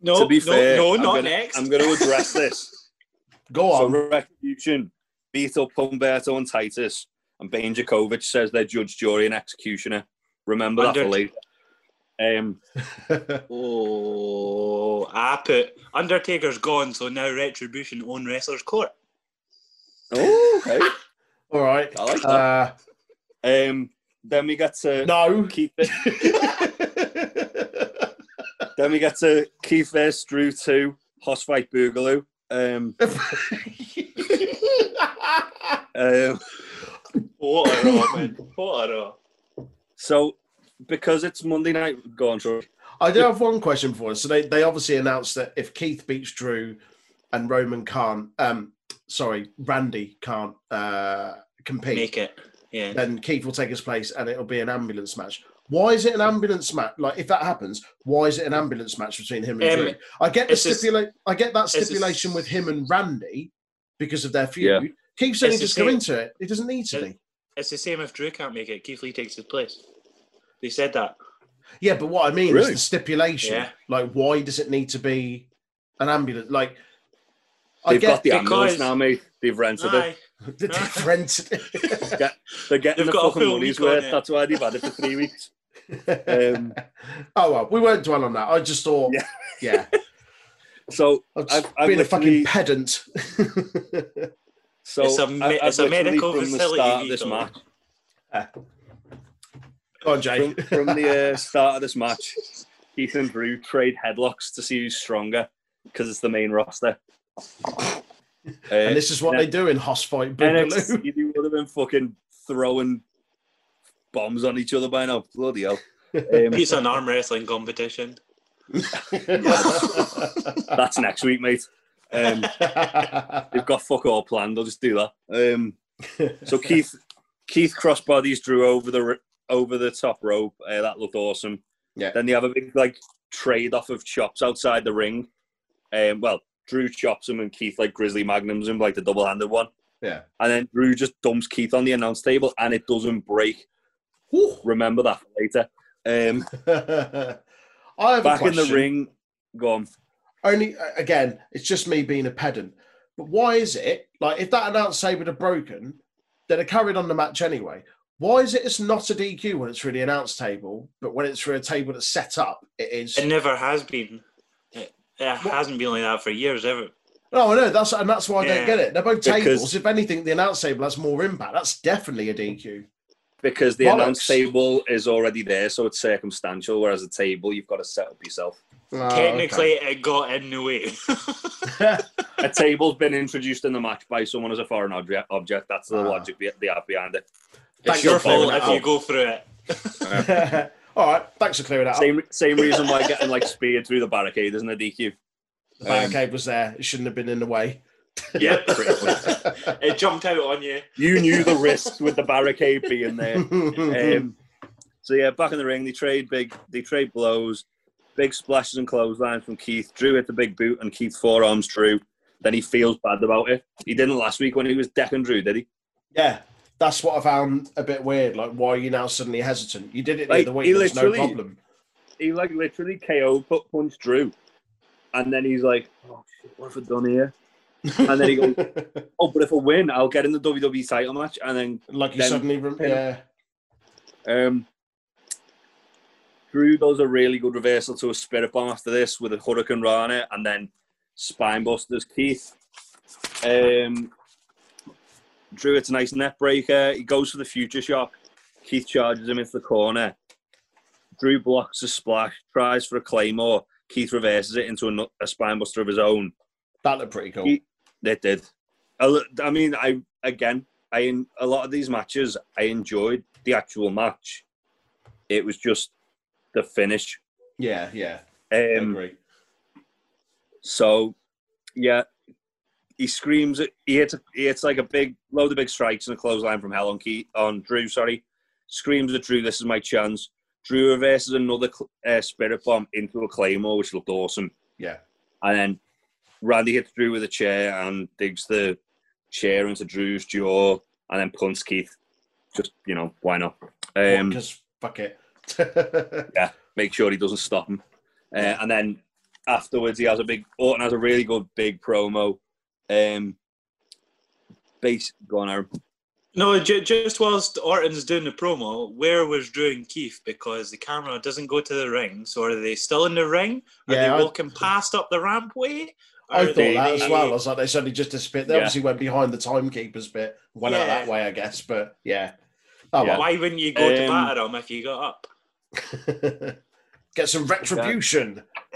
No, to be no, fair, no, I'm not gonna, next. I'm going to address this. Go So on. Retribution beat up Humberto and Titus, and Bane Dijakovic says they're judge, jury, and executioner. Remember that for later. Um, Oh, I put Undertaker's gone, so now Retribution own Wrestler's Court. Oh, okay. all right. I like that. Uh, Um, then we get to no. Keith. Then we get to Keith vs Drew two, Hoss fight Boogaloo. Um, um, What a raw, man. What a raw. so because it's Monday night, go on, Troy. I do have one question for us. So they, they obviously announced that if Keith beats Drew and Roman can't, um, sorry, Randy can't uh, compete, Make it. Yeah. then Keith will take his place and it'll be an ambulance match. Why is it an ambulance match? Like, if that happens, why is it an ambulance match between him and Um, Drew? I get the it's just- stipulate. I get that it's just- stipulation with him and Randy because of their feud. Yeah. Keith's only It's the just go same- into it. It doesn't need to It- be. It's the same if Drew can't make it. Keith Lee takes his place. They said that. Yeah, but what I mean is the stipulation. Yeah. Like, why does it need to be an ambulance? Like, I They've got the ambulance because- now, mate. They've rented it. Aye. the difference. They're getting They've the got a fucking full money's week on worth. it. That's why they've had it for three weeks. Um, oh well, we won't dwell on that. I just thought, Yeah. yeah, So I'm just I've- I've being a literally- fucking pedant. So It's a me- I- I've it's a literally medical from the facility, start of this Vito. match. Go on, Jay. From, from the uh, start of this match, Keith and Drew trade headlocks to see who's stronger because it's the main roster. Uh, and this is what they do in Hoss Fight Boogaloo. NXT, they would have been fucking throwing bombs on each other by now. Bloody hell. Um, It's an arm wrestling competition. that's next week, mate. Um, they've got fuck all planned. I'll just do that. Um, so Keith Keith crossbodies Drew over the over the top rope. Uh, that looked awesome. Yeah. Then they have a big like trade off of chops outside the ring. Um, well, Drew chops him and Keith like Grizzly Magnums him like the double handed one. Yeah. And then Drew just dumps Keith on the announce table and it doesn't break. Whew. Remember that for later. Um, I have back a in the ring, go on. Only again, it's just me being a pedant. But why is it like if that announce table had broken, they'd have carried on the match anyway? Why is it it's not a DQ when it's for the announce table, but when it's for a table that's set up, it is? It never has been. It, it hasn't been like that for years ever. No, I know that's and that's why I don't Yeah. get it. They're both Because- tables. If anything, the announce table has more impact. That's definitely a DQ. Because the Bollocks. announce table is already there, so it's circumstantial, whereas the table you've got to set up yourself. Oh, Technically, it got in the way. okay. a table's been introduced in the match by someone as a foreign object. object. That's the Ah. logic be- they have behind it. it's Thanks your fault that if you go through it. All right, thanks for clearing that up. Same same reason why getting like speared through the barricade isn't a DQ. The barricade was there. It shouldn't have been in the way. Yeah, pretty much. It jumped out on you. You knew the risks with the barricade being there. Um, so yeah, back in the ring, they trade big, they trade blows, big splashes and clotheslines from Keith. Drew hit the big boot, and Keith forearms Drew. Then he feels bad about it. He didn't last week when he was decking Drew, did he? yeah, that's what I found a bit weird. Like, why are you now suddenly hesitant? You did it the Like, other week. he There's no problem. He like literally KO put punched Drew, and then he's like, "Oh shit, what have I done here?" And then he goes, "Oh, but if I win, I'll get in the WWE title match." And then like you suddenly, rem- yeah. Um, Drew does a really good reversal to a spirit bomb after this with a Hurricane Rana and then spine busters Keith. Um, Drew, it's a nice net breaker. He goes for the future shock. Keith charges him into the corner. Drew blocks a splash, tries for a claymore. Keith reverses it into a, a spine buster of his own. That looked pretty cool. He- It did. I mean, I again, I in a lot of these matches, I enjoyed the actual match. It was just the finish. yeah, yeah. I Um, agree. so, yeah, he screams. It. He hits. He hits like a big load of big strikes and a clothesline from Hell on Key on Drew. Sorry, screams at Drew. This is my chance. Drew reverses another uh, spirit bomb into a claymore, which looked awesome. Yeah. And then Randy hits Drew with a chair and digs the chair into Drew's jaw and then punts Keith. Just, you know, why not? Um, Because fuck it. Yeah, make sure he doesn't stop him. Uh, and then afterwards, he has a big, Orton has a really good big promo. Um, base, go on, Aaran. No, ju- just whilst Orton's doing the promo, where was Drew and Keith? Because the camera doesn't go to the ring. So are they still in the ring? Are Yeah, they walking past up the rampway? I thought they- that as well. I was like, they suddenly just disappeared. They Yeah. obviously went behind the timekeepers bit, went out that way, I guess. But yeah. Oh Yeah. well. Why wouldn't you go to Um, batter them if you got up? Get some retribution.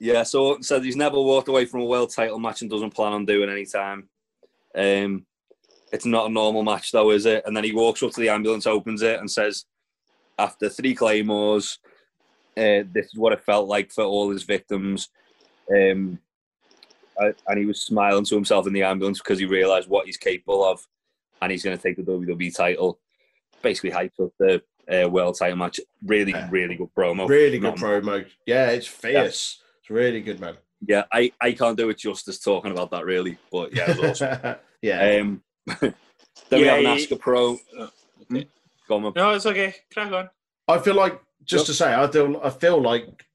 Yeah, so said he's never walked away from a world title match and doesn't plan on doing any time. Um, it's not a normal match though, is it? And then he walks up to the ambulance, opens it, and says, after three claymores, uh, this is what it felt like for all his victims. Um, I- and he was smiling to himself in the ambulance because he realised what he's capable of, and he's going to take the WWE title. Basically, hyped up the uh, world title match. Really, Yeah. really good promo. really good promo. Yeah, it's fierce. It's really good, man. Yeah, I, I can't do it justice talking about that really, but yeah, it was awesome. yeah. um, then we have an he- Asker Pro. Hmm? okay. Go on. No, it's okay. Crack on. I feel like just Yep. to say, I feel I feel like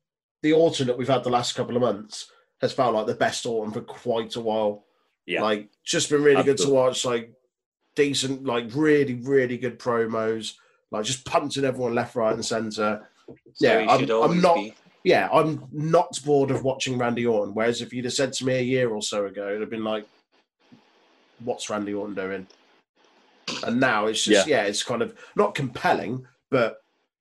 the autumn that we've had the last couple of months has felt like the best autumn for quite a while. Yeah. Like just been really good to Absolutely. watch, like decent, like really, really good promos, like just punching everyone left, right, and centre. So Yeah, I'm- I'm not- be. Yeah, I'm not bored of watching Randy Orton. Whereas if you'd have said to me a year or so ago, it'd have been like, What's Randy Orton doing? And now it's just yeah, it's kind of not compelling, but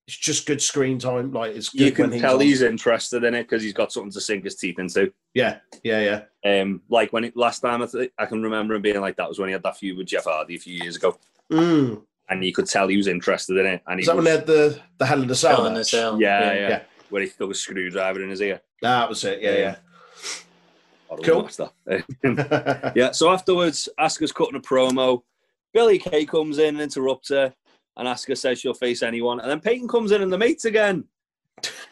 it's just good screen time. Like it's good You can when tell on. he's interested in it because he's got something to sink his teeth into. Yeah, yeah, yeah. Um, like when it, last time I, th- I can remember him being like that was when he had that feud with Jeff Hardy a few years ago, Mm. and you could tell he was interested in it. And he Is that when was, they had the the Hell in the Cell? Hell in a match? Cell. yeah, yeah, yeah. Where he stuck a screwdriver in his ear. That was it. Yeah, yeah. Cool. watch yeah. So afterwards, Asuka's cutting a promo. Billie Kay comes in and interrupts her, and Asuka says she'll face anyone, and then Peyton comes in and the mates again.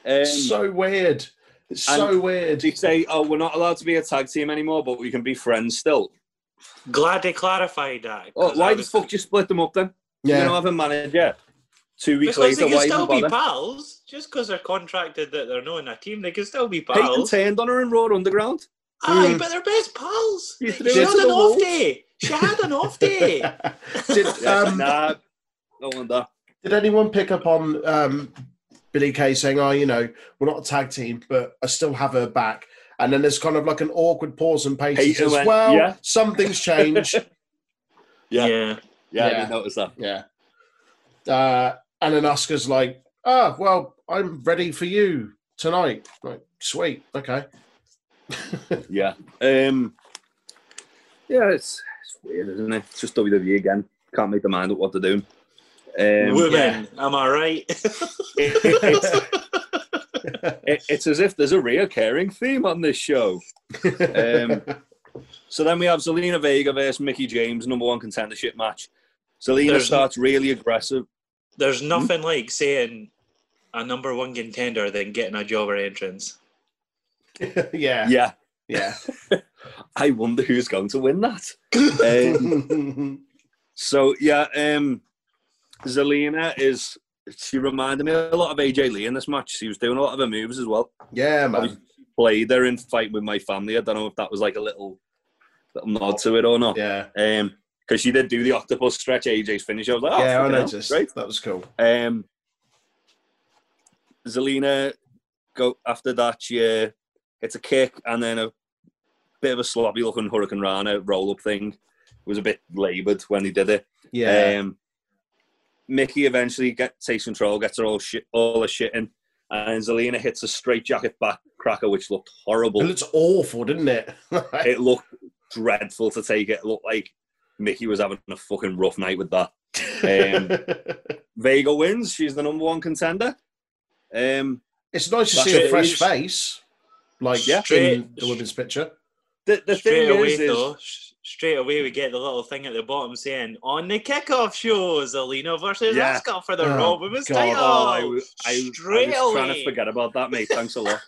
Um, so weird. It's so weird. they say, "Oh, we're not allowed to be a tag team anymore, but we can be friends still." Glad they clarified that. Oh, 'cause why I the was- fuck you split them up then? Yeah. You Yeah. don't have a manager. Two weeks Because they later, can still be bother? pals. Just because they're contracted that they're not in a team, they can still be Peyton pals. turned on her in Raw Underground. Aye, Mm. but they're best pals. She threw her had an off wolves. day. She had an off day. did, um, nah, no wonder. did anyone pick up on um, Billie Kay saying, "Oh, you know, we're not a tag team, but I still have her back"? And then there's kind of like an awkward pause and pace. He Peyton says, went, "Well, "Yeah." something's changed." Yeah, yeah, yeah. I Yeah. didn't notice that. yeah. Uh, and then Oscar's like, "Ah, well, I'm ready for you tonight." Like, sweet, okay. Yeah. Um, yeah, it's, it's weird, isn't it? It's just WWE again. Can't make their mind up what they're doing. Um, Women, am I right? it- it's as if there's a reoccurring theme on this show. Um, So then we have Zelina Vega versus Mickie James, number one contendership match. Zelina There's- starts really aggressive. There's nothing like saying a number one contender than getting a jobber entrance. yeah, Yeah, yeah. I wonder who's going to win that. Um, so yeah, um, Zelina is. She reminded me a lot of AJ Lee in this match. She was doing a lot of her moves as well. yeah, man. Played her in Fight with My Family. I don't know if that was like a little, little nod to it or not. Yeah, Um, because she did do the octopus stretch AJ's finish. I was like, oh, yeah. I noticed. Great. That was cool. Um, Zelina go after that. She uh, hits a kick and then a bit of a sloppy looking Hurricane Rana roll up thing. It was a bit laboured when he did it. Yeah, Um, Mickie eventually get, takes control, gets her all shit, all her shit in, and Zelina hits a straight jacket back cracker, which looked horrible. it looks awful, didn't it? it looked dreadful to take it. It looked like Mickie was having a fucking rough night with that. Vega wins. She's the number one contender. Um, it's nice to see a it. fresh face, like Yeah. in the women's picture. the the straight thing away, is, is though, sh- straight away we get the little thing at the bottom saying on the kickoff show, Zelina versus Yeah. Asuka for the Oh, Raw Women's God. title. oh, I, was- I, was- I straight was away. trying to forget about that, mate. Thanks a lot.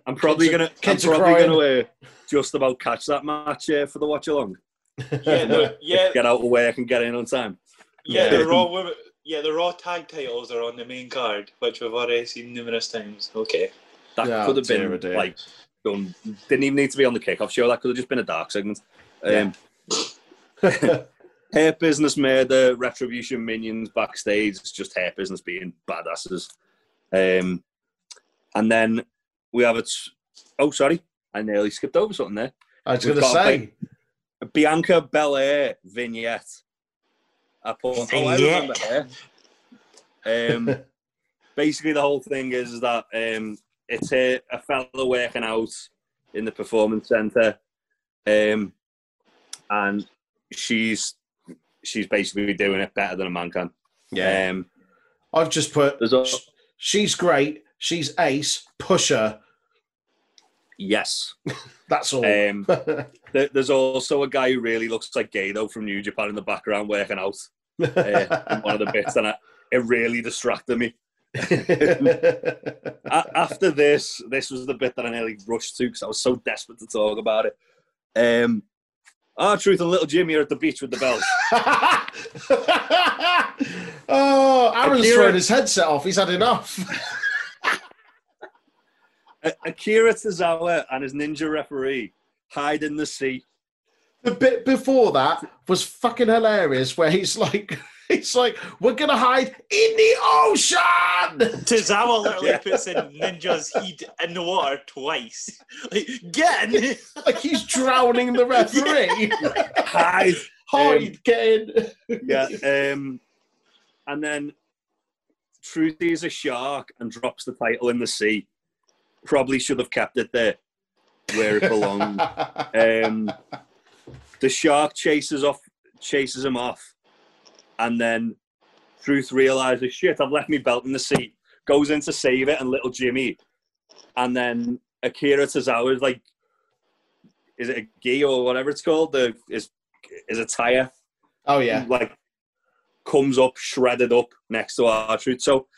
I'm probably Kids gonna, I'm probably crying. gonna uh, just about catch that match uh, for the watch along. Yeah, the, yeah, Get out of I can get in on time. yeah, Yeah. the Raw Women. Yeah, the Raw tag titles are on the main card, which we've already seen numerous times. Okay. That Yeah, could have been dear. like done. Didn't even need to be on the kickoff show. That could have just been a dark segment. Um, Hurt Business murder, retribution minions backstage. It's just Hurt Business being badasses. Um, and then we have it. Oh, sorry, I nearly skipped over something there. I was going to say, A Bianca Belair vignette. I put. Oh, I remember her. Um, basically, the whole thing is that um, it's a, a fella working out in the performance center, um, and she's she's basically doing it better than a man can. yeah, Um, I've just put. there's a, She's great. She's ace. Push her. Yes. That's all. Um, there, there's also a guy who really looks like Gedo from New Japan in the background working out uh, one of the bits, and it, it really distracted me. After this, this was the bit that I nearly rushed to because I was so desperate to talk about it. Um, R-Truth and little Jimmy are at the beach with the bells. oh, Aaran's Akira- throwing his headset off. He's had enough. A- Akira Tozawa and his ninja referee hide in the sea. The bit before that was fucking hilarious, where he's like, he's like, we're gonna hide in the ocean. Tozawa literally Yeah. puts in Ninja's heat in the water twice. Like, again! Like he's drowning the referee. Hide. Hide, get in. Yeah. Um, and then Truth is a shark and drops the title in the sea. Probably should have kept it there where it belonged. um, the shark chases off, chases him off, and then Truth realizes, "Shit, I've left me belt in the sea." Goes in to save it, and little Jimmy, and then Akira Tozawa is like, "Is it a gi or whatever it's called? The is is a tire?" Oh yeah. like comes up shredded up next to R-Truth. So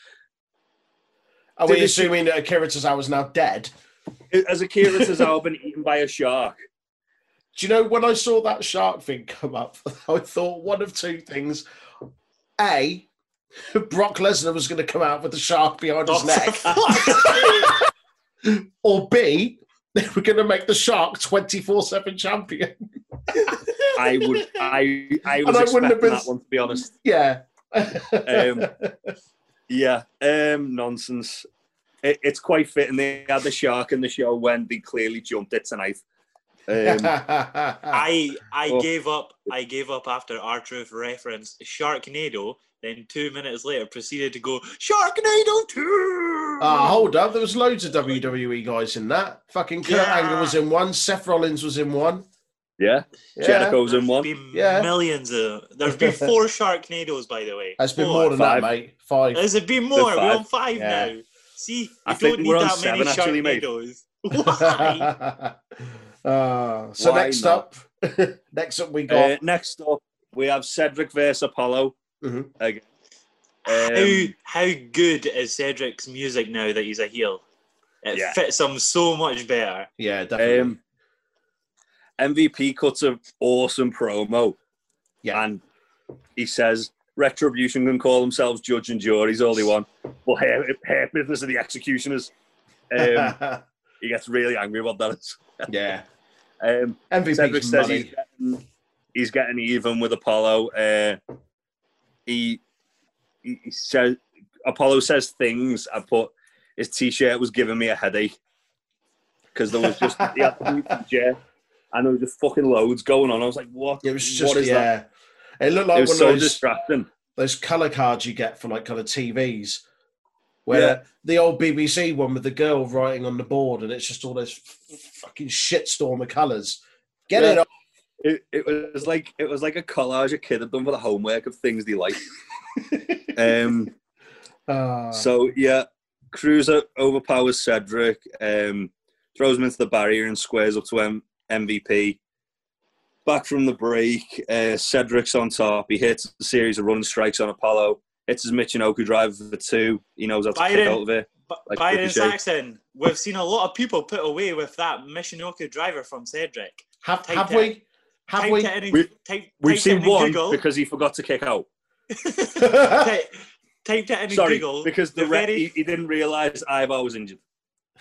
Are we Did it- assuming that Akira Tozawa's now dead? as Akira Tozawa been eaten by a shark? Do you know when I saw that shark thing come up, I thought one of two things. A, Brock Lesnar was going to come out with the shark behind his Oh, neck. Or B, they were going to make the shark 24 7 champion. I would I I was And I wouldn't have expecting been- that one to be honest. Yeah. Um, Yeah, um, nonsense. It, it's quite fitting. They had the shark in the show when they clearly jumped it tonight. Um, I I Oh. gave up. I gave up after R-Truth reference Sharknado. Then two minutes later, proceeded to go Sharknado two. Ah, hold up. There was loads of WWE guys in that. Fucking Kurt Yeah. Angle was in one. Seth Rollins was in one. Yeah, Yeah. Jericho's in one. been Yeah. millions of. There's been four Sharknados, by the way. It's been more than Five. that, mate. Five. Has it been more? We're five. on five Yeah. now. See, you I don't think need we're on that many seven, actually, mate. Sharknados. Why? Uh, so Why next not? up, next up we got Uh, next up, we have Cedric versus Apollo. Mhm. Again. how Um, how good is Cedric's music now that he's a heel? It Yeah. fits him so much better. yeah, definitely. um, MVP cuts an awesome promo. Yeah. And he says Retribution can call themselves judge and juries all they want, but hair, Hurt Business are the executioners. Um, he gets really angry about that. yeah, Um, MVP's Cedric says he's getting, he's getting even with Apollo. Uh, he, he he says Apollo says things. I put his t-shirt was giving me a headache because there was just he had the t-shirt and there was just fucking loads going on. I was like, what? It was just what is that? yeah. It looked It like was one so of those, distracting. those color cards you get for like kind of TVs, where Yeah. the old BBC one with the girl writing on the board, and it's just all this fucking shitstorm of colors. Get Yeah. it off. It, it was like it was like a collage a kid had done for the homework of things they like. um, Ah. So yeah, Cruiser overpowers Cedric, um, throws him into the barrier and squares up to M- MVP. Back from the break, uh, Cedric's on top. He hits a series of running strikes on Apollo. Hits his Michinoku driver for two. He knows how to kick out of it. But Like Byron Saxton, we've seen a lot of people put away with that Michinoku driver from Cedric. have type have it. we? Have Typed we? it in, We- type, We've typed seen it in one Google. because he forgot to kick out. Ty- typed it in Sorry, Google. because the, the ref, very- he, he didn't realise Ivar was injured.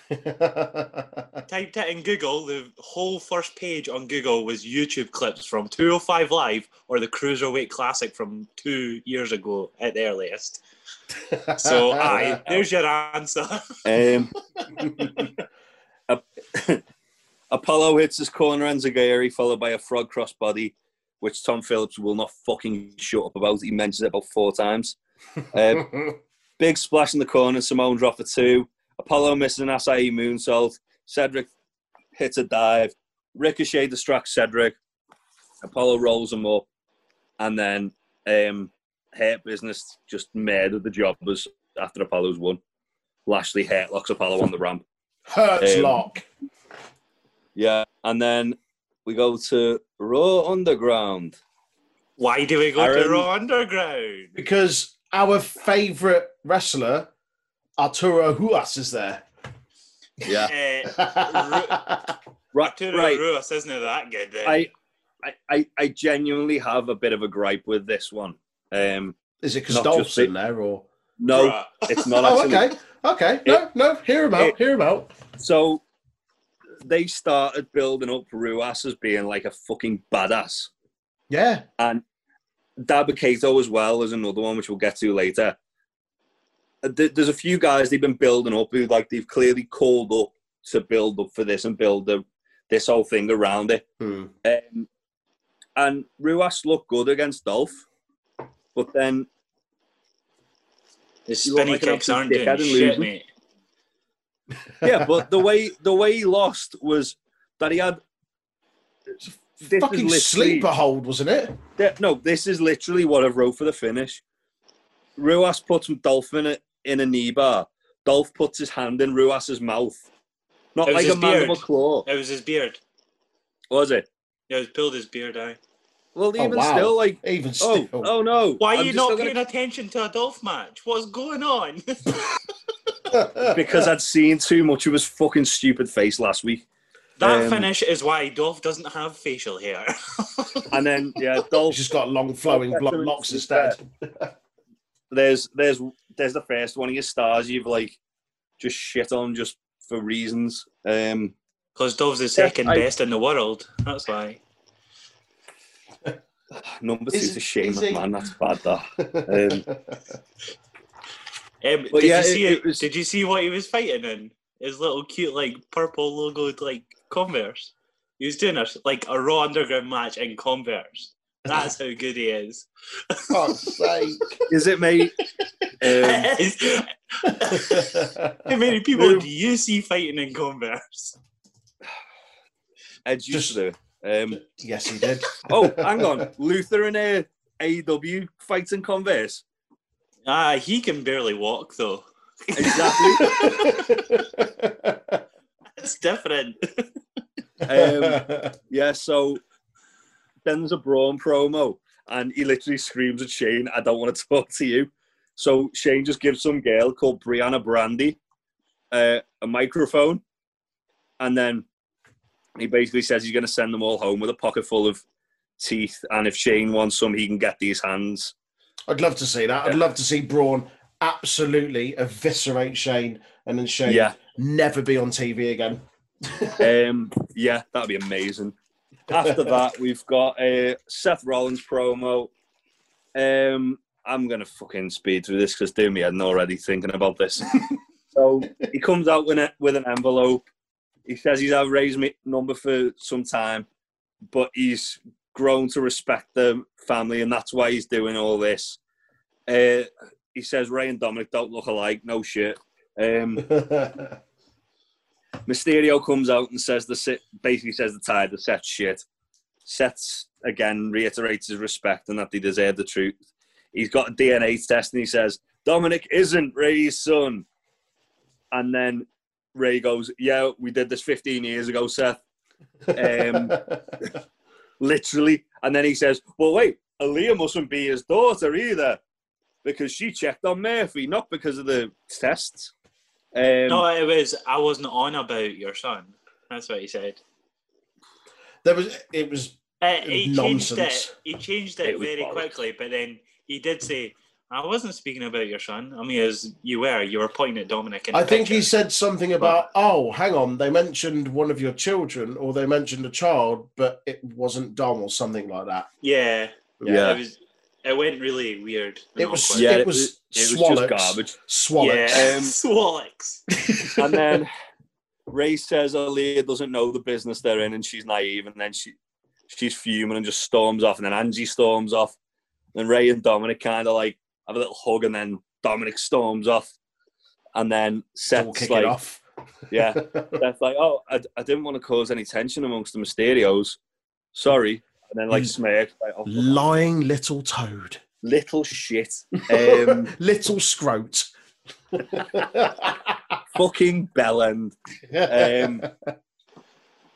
typed it in Google. The whole first page on Google was YouTube clips from 205 Live or the Cruiserweight Classic from two years ago at the earliest. So, aye, there's your answer. Um, Apollo hits his corner Enzuigiri, followed by a frog crossbody, which Tom Phillips will not fucking shut up about. He mentions it about four times. Um, big splash in the corner, Simone drop for two. Apollo misses an Asai moonsault. Cedric hits a dive. Ricochet distracts Cedric. Apollo rolls him up. And then um, Hurt Business just murdered the jobbers after Apollo's won. Lashley hurt locks Apollo on the ramp. Hurts Um, lock. Yeah. And then we go to Raw Underground. Why do we go to Raw Underground? Because our favourite wrestler, Arturo Ruas, is there. Yeah. Uh, Right. Arturo right. Ruas isn't that good then? I, I, I, I genuinely have a bit of a gripe with this one. Um, is it because Not Dolph's in there, or? no, Right. it's not oh, actually. okay, okay. No, no. Hear him out. it- hear him out. So they started building up Ruas as being like a fucking badass. Yeah. And Dabba-Kato as well is another one, which we'll get to later. Uh, th- There's a few guys they've been building up who, like, they've clearly called up to build up for this and build the, this whole thing around it. Hmm. Um, and Ruas looked good against Dolph, but then The You look spinny like kicks aren't doing dickhead shit, mate. yeah, but the way the way he lost was that he had this Fucking sleeper hold, wasn't it? Yeah, no, this is literally what I wrote for the finish. Ruas puts Dolph in a, in a knee bar. Dolph puts his hand in Ruas's mouth. Not It was like a his mandible beard. claw. It was his beard. Was it? Yeah, he pulled his beard out. Well, Oh, even wow. still, like, Even oh, still. oh no. Why are I'm you just not gonna- paying attention to a Dolph match? What's going on? Because I'd seen too much of his fucking stupid face last week. that Um, finish is why Dolph doesn't have facial hair. And then, yeah, He's Dolph, just got long flowing Oh, blonde locks instead. there's, there's, there's the first one of your stars you've, like, just shit on just for reasons. Um, Because Dolph's the second I- best in the world. That's why. number Is- a shame, is man. That's bad, that. Um, But did yeah, you see it- it, it was- Did you see what he was fighting in? His little cute like purple logoed like Converse. He was doing a like a Raw Underground match in Converse. That's how good he is. God's sake. Is it, mate? Um, how many people do you see fighting in Converse? Edge used to. Um, yes, he did. oh, hang on. Luther and uh, AEW fights in Converse. Ah, he can barely walk though. Exactly. It's different. Um, yeah, so then there's a Braun promo, and he literally screams at Shane, I don't want to talk to you. So Shane just gives some girl called Brianna Brandy uh, a microphone, and then he basically says he's going to send them all home with a pocket full of teeth, and if Shane wants some, he can get these hands. I'd love to see that. I'd Yeah. love to see Braun absolutely eviscerate Shane and then Shane Yeah. never be on TV again. Um, yeah, that'd be amazing. After that, we've got a Seth Rollins promo. Um, I'm gonna fucking speed through this because do me head already thinking about this. so he comes out with, a, with an envelope. He says he's had raised me number for some time, but he's grown to respect the family, and that's why he's doing all this. Uh, he says Rey and Dominic don't look alike. No shit. Um, Mysterio comes out and says the sit basically says the tide the set shit. Seth again reiterates his respect and that they deserve the truth. He's got a DNA test and he says Dominic isn't Rey's son. And then Rey goes, "Yeah, we did this 15 years ago, Seth." Um, literally. And then he says, "Well, wait, Aalyah mustn't be his daughter either, because she checked on Murphy, not because of the tests." Um, no, it was I wasn't on about your son. That's what he said. there was it was Uh, he changed Nonsense. it. He changed it, It very bollocks. quickly, but then he did say, "I wasn't speaking about your son. I mean, as you were, you were pointing at Dominic." In I the think he said something about, oh, hang on, they mentioned one of your children or they mentioned a child, but it wasn't Dom or something like that. "Yeah, Yeah. It was. It went really weird. It was- yeah, it it was was, it was just garbage. Swallocks. Yeah, Um, Swallocks. And then Rey says Aalyah doesn't know the business they're in and she's naive, and then she she's fuming and just storms off, and then Angie storms off. And Rey and Dominic kind of like have a little hug, and then Dominic storms off, and then All Seth's kick it like, off. yeah, Seth's like, oh, I, I didn't want to cause any tension amongst the Mysterios. Sorry. And then like You- like, oh, Lying little toad. little shit. Um, little scrote. fucking bellend. Um,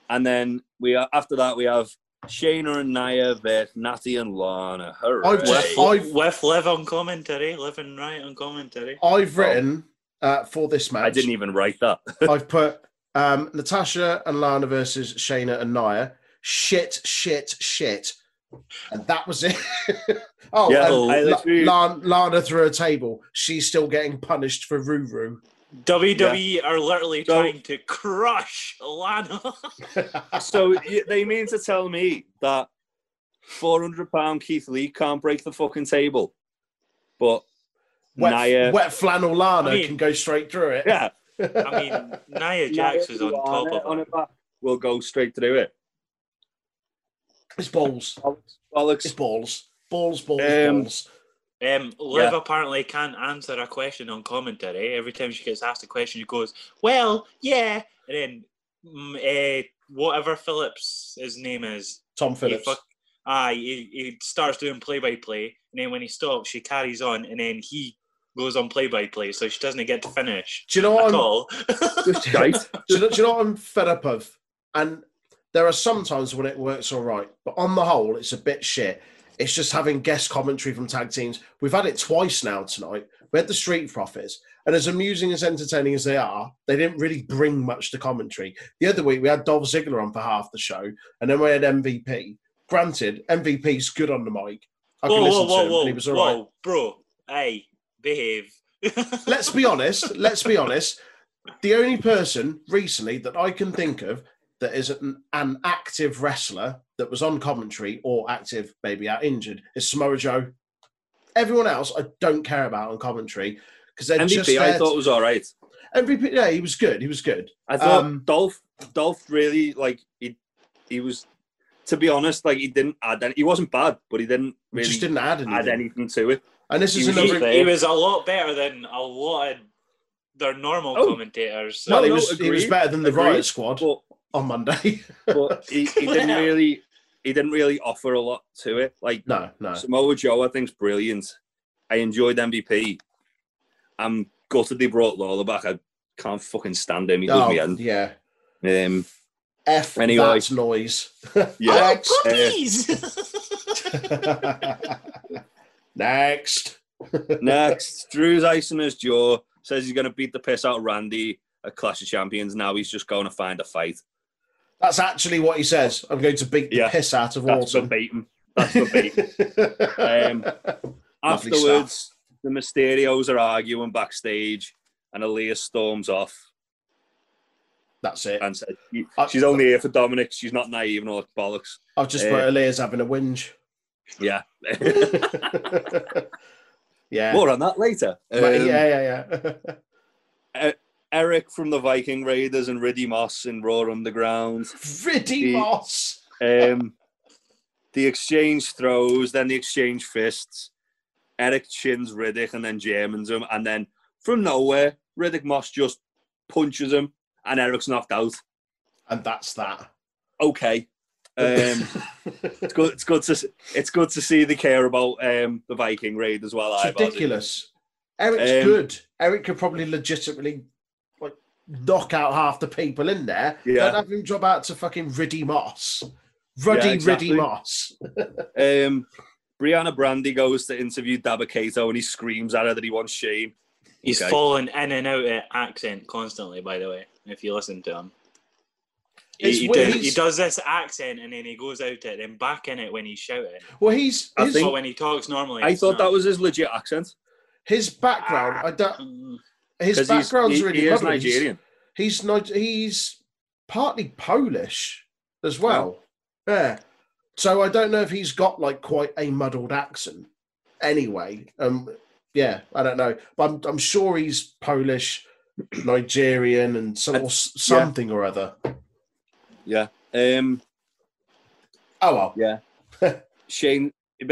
and then we are, after that we have Shayna and Nia versus Natty and Lana. Hooray. I've with, I've- with live on commentary, living right on commentary. I've written uh, for this match. I didn't even write that. I've put um, Natasha and Lana versus Shayna and Nia. Shit, shit, shit. And that was it. oh, Yeah, and La- literally- Lan- Lana through a table. She's still getting punished for Ruru. WWE E are literally So- trying to crush Lana. so they mean to tell me that 400 pound Keith Lee can't break the fucking table, but wet, Nia, wet flannel Lana I mean- can go straight through it. yeah, I mean, Nia Jax Nia was on and top Lana of on her. her back will go straight through it. It's balls. Bollocks, bollocks. It's balls. Balls, balls, Um, balls. Um, Liv Yeah. apparently can't answer a question on commentary. Every time she gets asked a question, she goes, "Well, yeah," and then mm, eh, whatever Phillips his name is, Tom he Phillips. fuck, ah, he, he starts doing play by play, and then when he stops, she carries on, and then he goes on play by play, so she doesn't get to finish Do you know what I'm, all. Do you know, do you know what I'm fed up of? And There are some times when it works all right, but on the whole, it's a bit shit. It's just having guest commentary from tag teams. We've had it twice now tonight. We had the Street Profits, and as amusing as entertaining as they are, they didn't really bring much to commentary. The other week we had Dolph Ziggler on for half the show, and then we had MVP. Granted, MVP's good on the mic. I can Whoa, listen whoa, to whoa, him, whoa, he was all whoa, right. bro. Hey, behave. Let's be honest. Let's be honest. The only person recently that I can think of that is an, an active wrestler that was on commentary or active, maybe out injured, is Samoa Joe. Everyone else, I don't care about on commentary because they're just MVP, I there thought was all right. to- MVP. Yeah, he was good. He was good. I thought Um, Dolph Dolph really like he he was to be honest like he didn't add any, he wasn't bad but he didn't He really just didn't add anything. add anything to it. And this is He was another. he, he was a lot better than a lot of their normal Oh. commentators. well, No, he no, was. He was better than the agreed. Riot Squad But on Monday. but he, he didn't really he didn't really offer a lot to it. Like no, no. Samoa Joe, I think's brilliant. I enjoyed MVP. I'm gutted they brought Lawler back. I can't fucking stand him. He Oh, me in. yeah. Um, F Anyway. that noise. yeah. Next. puppies! Next. Next, Drew's icing his jaw. Says he's going to beat the piss out of Randy at Clash of Champions. Now he's just going to find a fight. That's actually what he says. I'm going to beat the Yeah. piss out of all. That's verbatim. That's verbatim. Um, Afterwards, the Mysterios are arguing backstage, and Aalyah storms off That's it. and says "She- I- she's only here for Dominic. She's not naive and all that bollocks. I've just uh, put Elias having a whinge. Yeah. yeah. More on that later. Um, yeah, yeah, yeah. Eric from the Viking Raiders and Riddy Moss in Raw Underground. Riddy the- Moss. Um, the exchange throws, then the exchange fists. Eric chins Riddick and then Germans him, and then from nowhere, Riddick Moss just punches him, and Eric's knocked out. And that's that. Okay, um, it's good. It's good to it's good to see they care about um, the Viking raid as well. It's I've ridiculous. Eric's Um, good. Eric could probably legitimately knock out half the people in there. Yeah. Don't have him drop out to fucking Riddy Moss. Ruddy Yeah, exactly. Riddy Moss. Um, Brianna Brandy goes to interview Dabba Kato and he screams at her that he wants Shane. He's Okay. fallen in and out of accent constantly, by the way, if you listen to him. He, he, weird, does, he does this accent and then he goes out it, then back in it when he's shouting. Well, he's I his, think- But when he talks normally, I thought not. that was his legit accent his background. I don't. His background's he, really he is lovely. He's- Nigerian. He's Nig- he's partly Polish as well. Yeah. So I don't know if he's got like quite a muddled accent. Anyway, um, yeah, I don't know, but I'm I'm sure he's Polish, Nigerian, and some, or something or other. Yeah. Um, Oh well. yeah. Shane, he,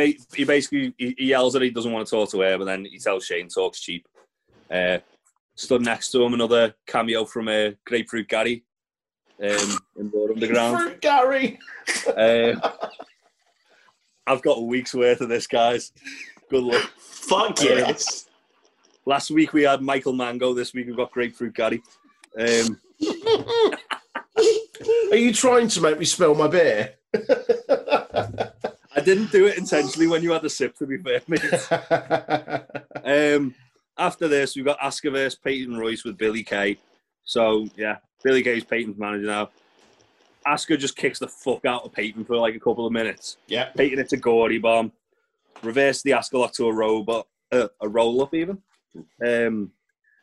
basically he, he yells that he doesn't want to talk to her, but then he tells Shane talks cheap. Uh, stood next to him, another cameo from uh, Grapefruit Gary um, in Raw Underground. Fruit Gary. Uh, I've got a week's worth of this, guys. Good luck. Fuck yes. Last week we had Michael Mango. This week we've got Grapefruit Gary. Um, Are you trying to make me spill my beer? I didn't do it intentionally when you had a sip, to be fair, mate. Um, after this, we've got Asuka versus Peyton Royce with Billie Kay. So, yeah, Billie Kay's Peyton's manager now. Asuka just kicks the fuck out of Peyton for like a couple of minutes. yeah. Peyton hits a Gordy bomb. Reverse the Asuka lock to a robot, uh, a roll up even. Um,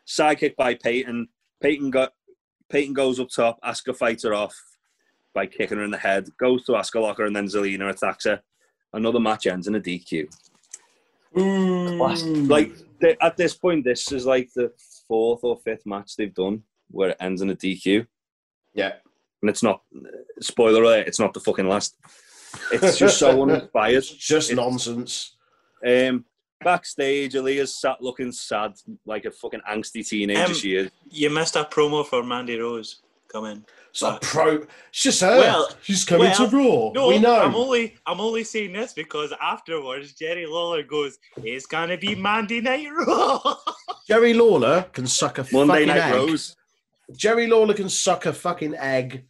sidekick by Peyton. Peyton got Peyton goes up top. Asuka fights her off by kicking her in the head. Goes to Asuka locker and then Zelina attacks her. Another match ends in a DQ. Mm. Like th- at this point, this is like the fourth or fifth match they've done where it ends in a DQ, yeah. and it's not. Spoiler alert! It's not the fucking last. It's just so uninspired. It's just It's- nonsense. Um, backstage, Aalyah's sat looking sad, like a fucking angsty teenager Um, she is. You missed a promo for Mandy Rose. Come in. It's not pro. It's just her. Well- She's coming well, to Raw. No, we know. I'm only I'm only saying this because afterwards Jerry Lawler goes, "It's gonna be Mandy Night Raw." Jerry Lawler can suck a Monday fucking Night egg. Rose. Jerry Lawler can suck a fucking egg.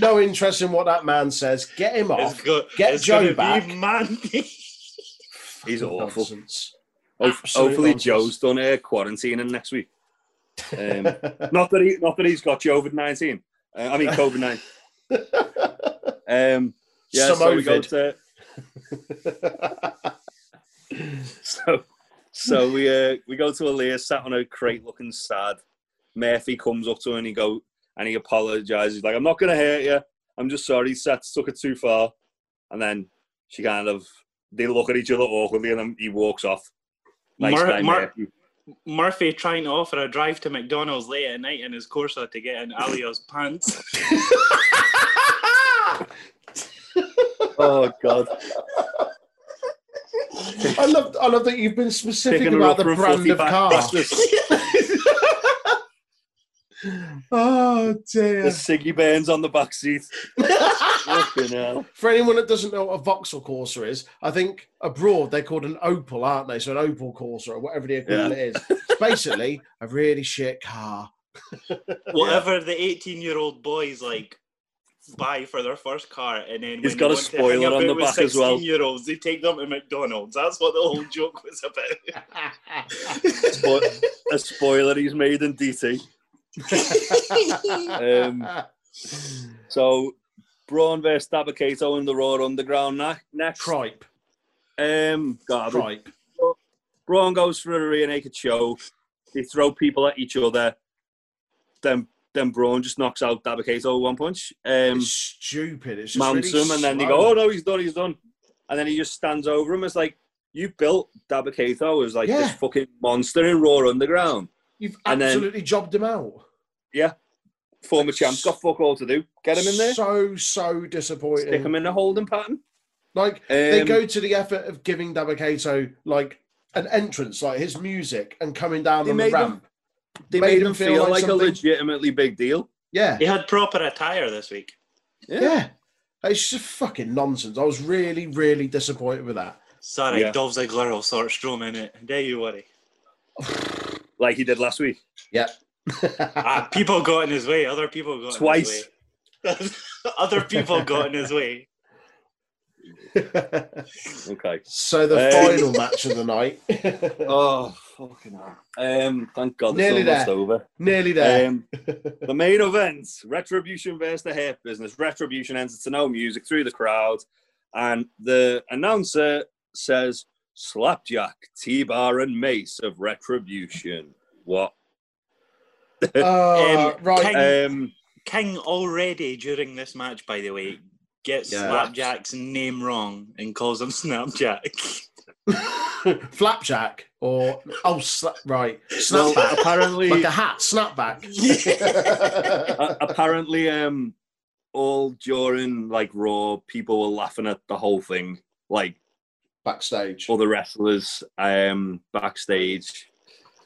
no interest in what that man says. Get him It's off. go- Get it's Joe gonna back. Be man- He's awful. Nonsense. Ho- Absolute Hopefully, nonsense. Joe's done uh, quarantining next week. Um, not that he, not that he's got COVID nineteen. Uh, I mean COVID nineteen. Um, yeah, Some so we go to so so we uh, we go to Aalyah sat on a crate looking sad. Murphy comes up to her and he go and he apologizes. He's like, "I'm not gonna hurt you. I'm just sorry. Seth took it too far." And then she kind of they look at each other awkwardly and then he walks off. Nice Mar- guy, Mar- Murphy. Murphy trying to offer a drive to McDonald's late at night in his Corsa to get in Aalyah's pants. Oh god. I love, I love that you've been specific Picking about the brand of back car. Christmas. oh dear. The Siggy Burns on the back seat. For anyone that doesn't know what a Vauxhall Corsa is, I think abroad they're called an Opel, aren't they? So an Opel Corsa or whatever the equivalent is. It's basically a really shit car. Whatever the 18 year old boys like buy for their first car, and then he's got a to spoiler hang on about the back as well. 16 year olds, they take them to McDonald's. That's what the whole joke was about. A spoiler he's made in DT. Um, So, Braun versus Dabba-Kato in the Raw Underground na- next. Tripe. Um, God, Tripe. Braun goes for a rear naked choke. They throw people at each other. Then, then Braun just knocks out Dabba-Kato with one punch. Um, It's stupid. It's just mounts really him, and then they go, "Oh no, he's done, he's done," and then he just stands over him. It's like you built Dabba-Kato as like this fucking monster in Raw Underground. You've and then- absolutely jobbed him out. Yeah, former champ's got fuck all to do. Get him in there, So so disappointing. stick him in a holding pattern. Like they Um, go to the effort of giving Dabba-Kato like an entrance, like his music, and coming down on the made ramp. They made made, him him feel feel, like like, a legitimately big deal. Yeah, He had proper attire this week. yeah. It's just fucking nonsense. I was really, really disappointed with that. Sorry, Yeah. Dolph Ziggler will sort Strowman it. Don't you worry. like he did last week. Yeah. Ah, people got in his way. Other people got Twice. in his way. Other people got in his way. Okay. so the Um, final match of the night, Oh fucking hell. Um, thank God Nearly it's almost there. over. nearly there. Um, the main event, Retribution versus the Hurt Business. Retribution enters to no music through the crowd, and the announcer says, "Slapjack, T-Bar, and Mace of Retribution." What? Uh, um, right. King- Um, King already during this match, by the way, gets Yeah. Slapjack's name wrong and calls him Snapjack. Flapjack or oh, sla- right, well, snapback, apparently, like a hat, snapback. a- apparently, um, all during like Raw, people were laughing at the whole thing, like Backstage, other wrestlers um backstage,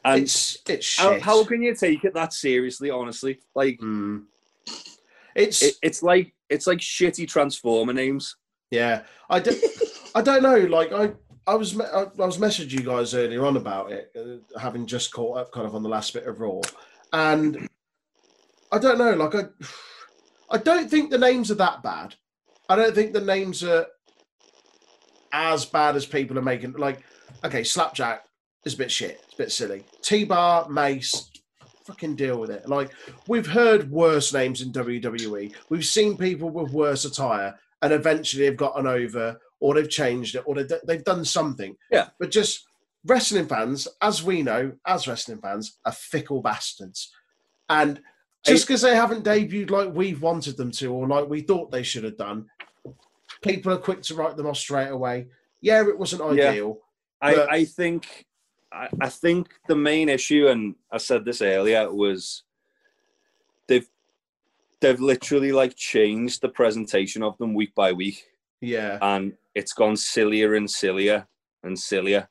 and it's it's shit. how, how can you take it that seriously? Honestly, like Hmm. It's it, it's like it's like shitty transformer names. yeah. I don't I don't know. Like I I was I, I was messaging you guys earlier on about it, uh, having just caught up kind of on the last bit of Raw, and I don't know. Like I I don't think the names are that bad. I don't think the names are as bad as people are making. Like okay, Slapjack is a bit shit. It's a bit silly. T Bar, Mace, fucking deal with it. Like we've heard worse names in WWE. We've seen people with worse attire, and eventually they've gotten over, or they've changed it, or they've, they've done something. Yeah. But just wrestling fans, as we know, as wrestling fans, are fickle bastards, and just because they haven't debuted like we've wanted them to, or like we thought they should have done, people are quick to write them off straight away. Yeah, it wasn't Yeah. ideal. I, But- I think I, I think the main issue, and I said this earlier, was they've they've literally like changed the presentation of them week by week, Yeah. and it's gone sillier and sillier and sillier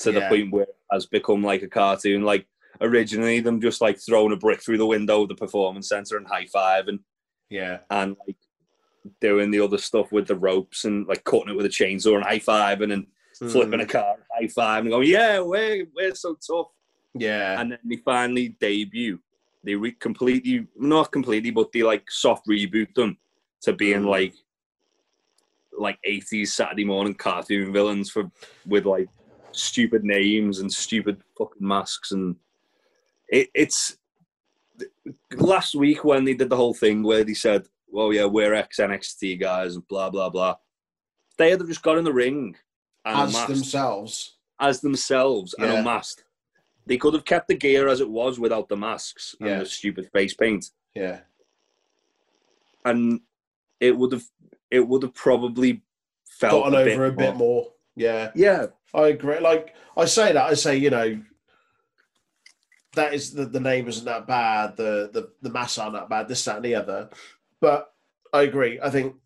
to the point where it has become like a cartoon. Like originally, them just like throwing a brick through the window of the performance center and high five and Yeah. and like doing the other stuff with the ropes and like cutting it with a chainsaw and high five and then flipping a Mm, car, high five, and going, "Yeah, we're we're so tough." Yeah. And then they finally debut. they re- completely not completely, but they like soft reboot them to being Mm. like like 80s Saturday morning cartoon villains for with like stupid names and stupid fucking masks and it, it's last week when they did the whole thing where they said, "Well, yeah, we're ex NXT guys," and blah blah blah. They had just got in the ring and as unmasked themselves. as themselves and Yeah. unmasked. They could have kept the gear as it was without the masks and Yeah. the stupid face paint, Yeah. and it would have it would have probably felt Gotten a over bit a bit more. Yeah. Yeah, I agree. Like I say that, I say, you know, that is the, the name isn't that bad, the, the the mass aren't that bad, this, that, and the other. But I agree. I think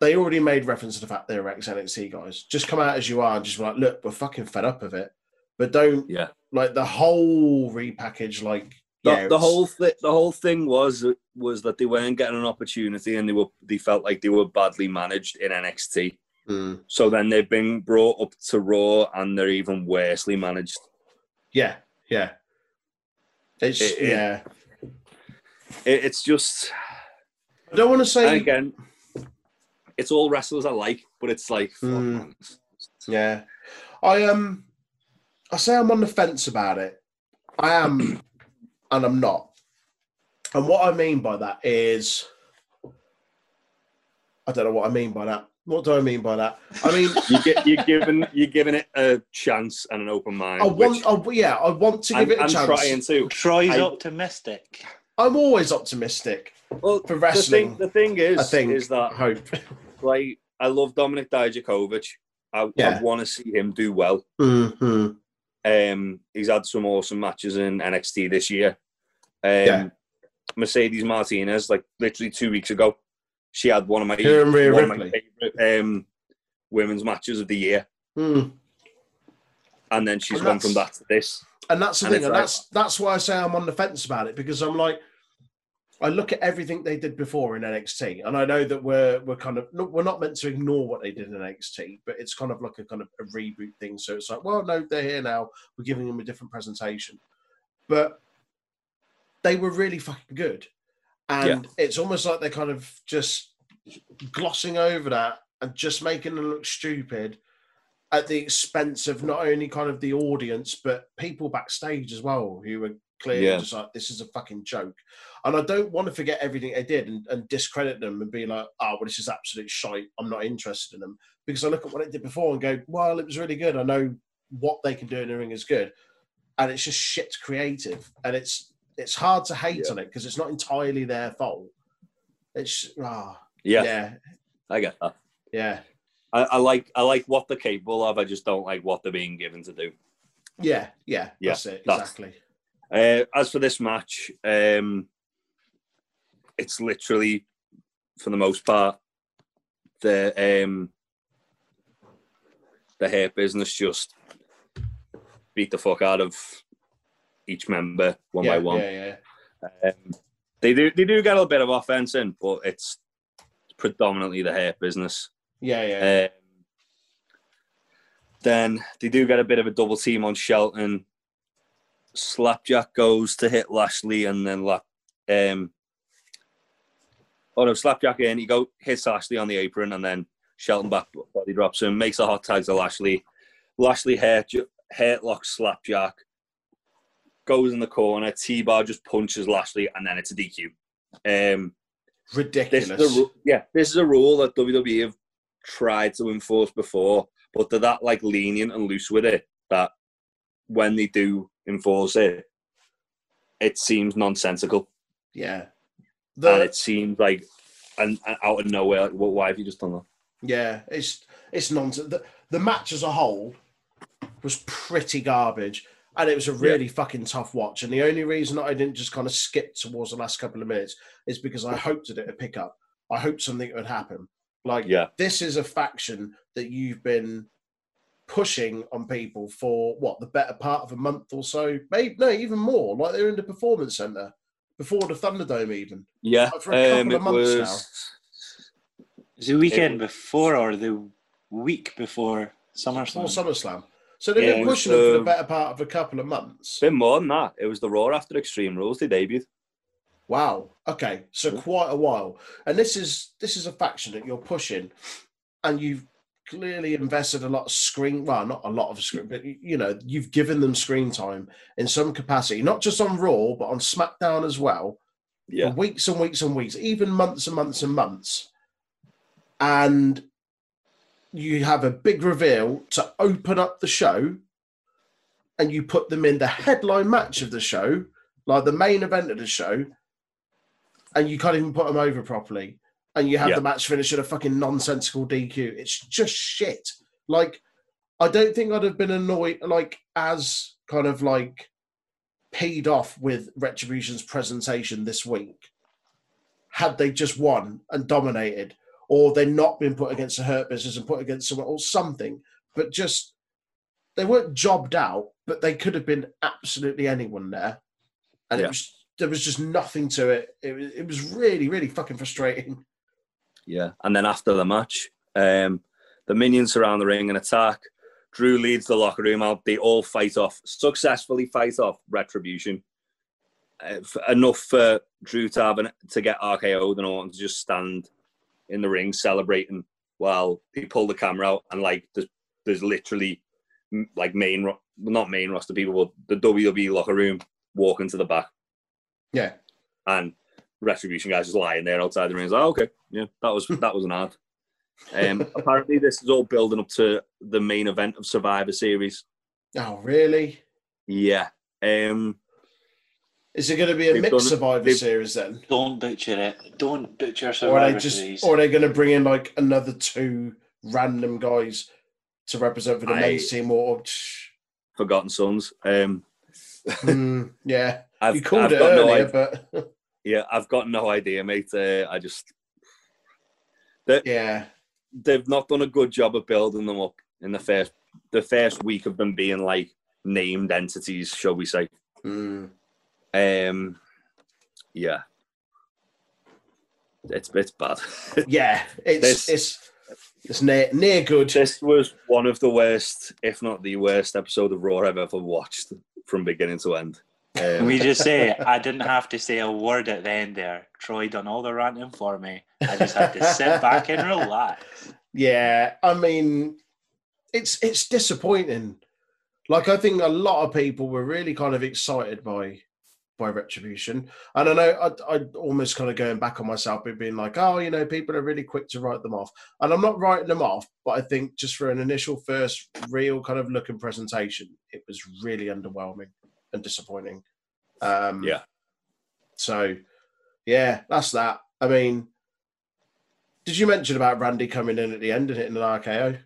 they already made reference to the fact they're ex NXT guys. Just come out as you are and just be like, look, we're fucking fed up of it. But don't yeah. like the whole repackage, like The, yeah, the whole thi- the whole thing was was that they weren't getting an opportunity and they were they felt like they were badly managed in NXT. Mm. So then they've been brought up to Raw and they're even worsely managed. Yeah, yeah. It's It- it- yeah. It, it's just I don't want to say and again, it's all wrestlers I like, but it's like Mm. man. Yeah, I um, I say I'm on the fence about it. I am, and I'm not. And what I mean by that is, I don't know what I mean by that. What do I mean by that? I mean, you get you're giving you're giving it a chance and an open mind. I want, I, yeah, I want to give I'm, it a I'm chance. trying to. Troy's I- optimistic. I'm always optimistic Well, for the thing, the thing is, I think. is that hope. like I love Dominic Dijakovic. I, Yeah. I want to see him do well. hmm Um, he's had some awesome matches in NXT this year. Um, Yeah. Mercedes Martinez, like literally two weeks ago, she had one of my Her and Rhea one of my favorite um, women's matches of the year, Mm. and then she's And gone from that to this. And that's the And thing, and like- that's that's why I say I'm on the fence about it because I'm like, I look at everything they did before in NXT, and I know that we're we're kind of no, we're not meant to ignore what they did in NXT, but it's kind of like a kind of a reboot thing. So it's like, well, no, they're here now. We're giving them a different presentation, but they were really fucking good, and it's almost like they're kind of just glossing over that and just making them look stupid at the expense of not only kind of the audience but people backstage as well who are clearly Yeah. just like this is a fucking joke. And i don't want to forget everything they did and, and discredit them and be like oh well this is absolute shite. I'm not interested in them. Because i look at what it did before and go well it was really good. I know what they can do in the ring is good. And it's just shit creative. And it's it's hard to hate Yeah. on it because it's not entirely their fault. It's ah Yeah, yeah. I get that. yeah. I, I like I like what they're capable of. I just don't like what they're being given to do. yeah yeah, Yeah, that's it that's- exactly Uh, as for this match, um, it's literally, for the most part, the um, the Hurt Business just beat the fuck out of each member one yeah, by one. yeah yeah Um, they do they do get a bit of offense in, but it's predominantly the Hurt Business. yeah yeah Um, then they do get a bit of a double team on Shelton. Slapjack goes to hit Lashley, and then La- um, oh no, Slapjack in. He go hits Lashley on the apron, and then Shelton back body drops him, makes a hot tag to Lashley. Lashley hair hurt locks Slapjack, goes in the corner. T Bar just punches Lashley, and then it's a DQ. Um, ridiculous is a, ru- yeah, this is a rule that WWE have tried to enforce before, but they're that like lenient and loose with it that when they do enforce it, it seems nonsensical, yeah. And it seems like and, and out of nowhere. Like, well, why have you just done that? yeah it's it's nonsense. The, the match as a whole was pretty garbage and it was a really fucking tough watch. And the only reason that i didn't just kind of skip towards the last couple of minutes is because i hoped that it would pick up. I hoped something would happen. Like Yeah, this is a faction that you've been pushing on people for what the better part of a month or so maybe no even more like they're in the performance center before the thunderdome even yeah. Like, for a couple Um, of it months was The weekend was- before or the week before before SummerSlam? SummerSlam. So they've Yeah, been it was, pushing them for the um, better part of a couple of months. Been more than that. It was the Raw after Extreme Rules they debuted. Wow. Okay. So quite a while, and this is this is a faction that you're pushing, and you've clearly invested a lot of screen. Well, not a lot of screen, but you know you've given them screen time in some capacity, not just on Raw, but on SmackDown as well. Yeah. For weeks and weeks and weeks, even months and months and months, and you have a big reveal to open up the show, and you put them in the headline match of the show, like the main event of the show, and you can't even put them over properly, and you have Yeah. the match finish at a fucking nonsensical DQ. It's just shit. Like, I don't think I'd have been annoyed, like, as kind of like paid off with Retribution's presentation this week had they just won and dominated, or they'd not been put against a hurt business and put against someone or something, but just they weren't jobbed out, but they could have been absolutely anyone there. And it was there was just nothing to it. It was it was really, really fucking frustrating. Yeah, and then after the match, um, the minions surround the ring and attack. Drew leads the locker room out. They all fight off, successfully fight off Retribution. Uh, enough for Drew to have an, to get RKO'd and Orton to just stand in the ring celebrating while he pull the camera out and like there's, there's literally like main not main roster people, but the WWE locker room walking to the back Yeah. and retribution guys just lying there outside the ring. It's like, oh, okay, yeah, that was that was an ad. Um, apparently, this is all building up to the main event of Survivor Series. Oh, really? Yeah, um, Is it going to be a They've mixed Survivor Series then? Don't butcher it. Don't butcher Or are Survivor they just Series. or are they going to bring in like another two random guys to represent for the I- men's team or Forgotten Sons. Um, Hmm, yeah. I've, you called I've it got no earlier, but Yeah, I've got no idea, mate. Uh, I just yeah. they've not done a good job of building them up in the first the first week of them being like named entities, shall we say? Hmm. Um, yeah, it's it's bad. Yeah, it's This- it's it's near near good. this was one of the worst, if not the worst, episode of Raw I've ever watched from beginning to end. Um, we just say I didn't have to say a word at the end there. Troy done all the ranting for me. I just had to sit back and relax. Yeah, I mean, it's it's disappointing. Like I think a lot of people were really kind of excited by by Retribution, and I know I I almost kind of going back on myself, being like, oh, you know, people are really quick to write them off, and I'm not writing them off, but I think just for an initial first real kind of look and presentation, it was really underwhelming and disappointing. Um, Yeah. So, yeah, that's that. I mean, did you mention about Randy coming in at the end and hitting an RKO?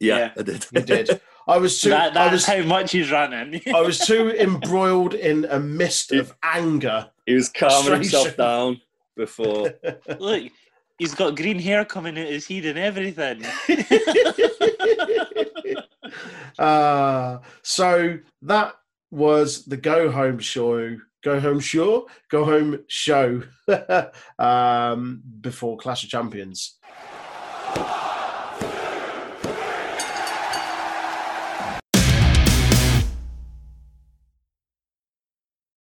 yeah, Yeah. I did. You did. I was too. That, I that's was. how much he's running. I was too embroiled in a mist of anger. he was calming himself down before. Look, he's got green hair coming out his head and everything. uh, so that was the go home show. Go home show. Go home show. um, before Clash of Champions.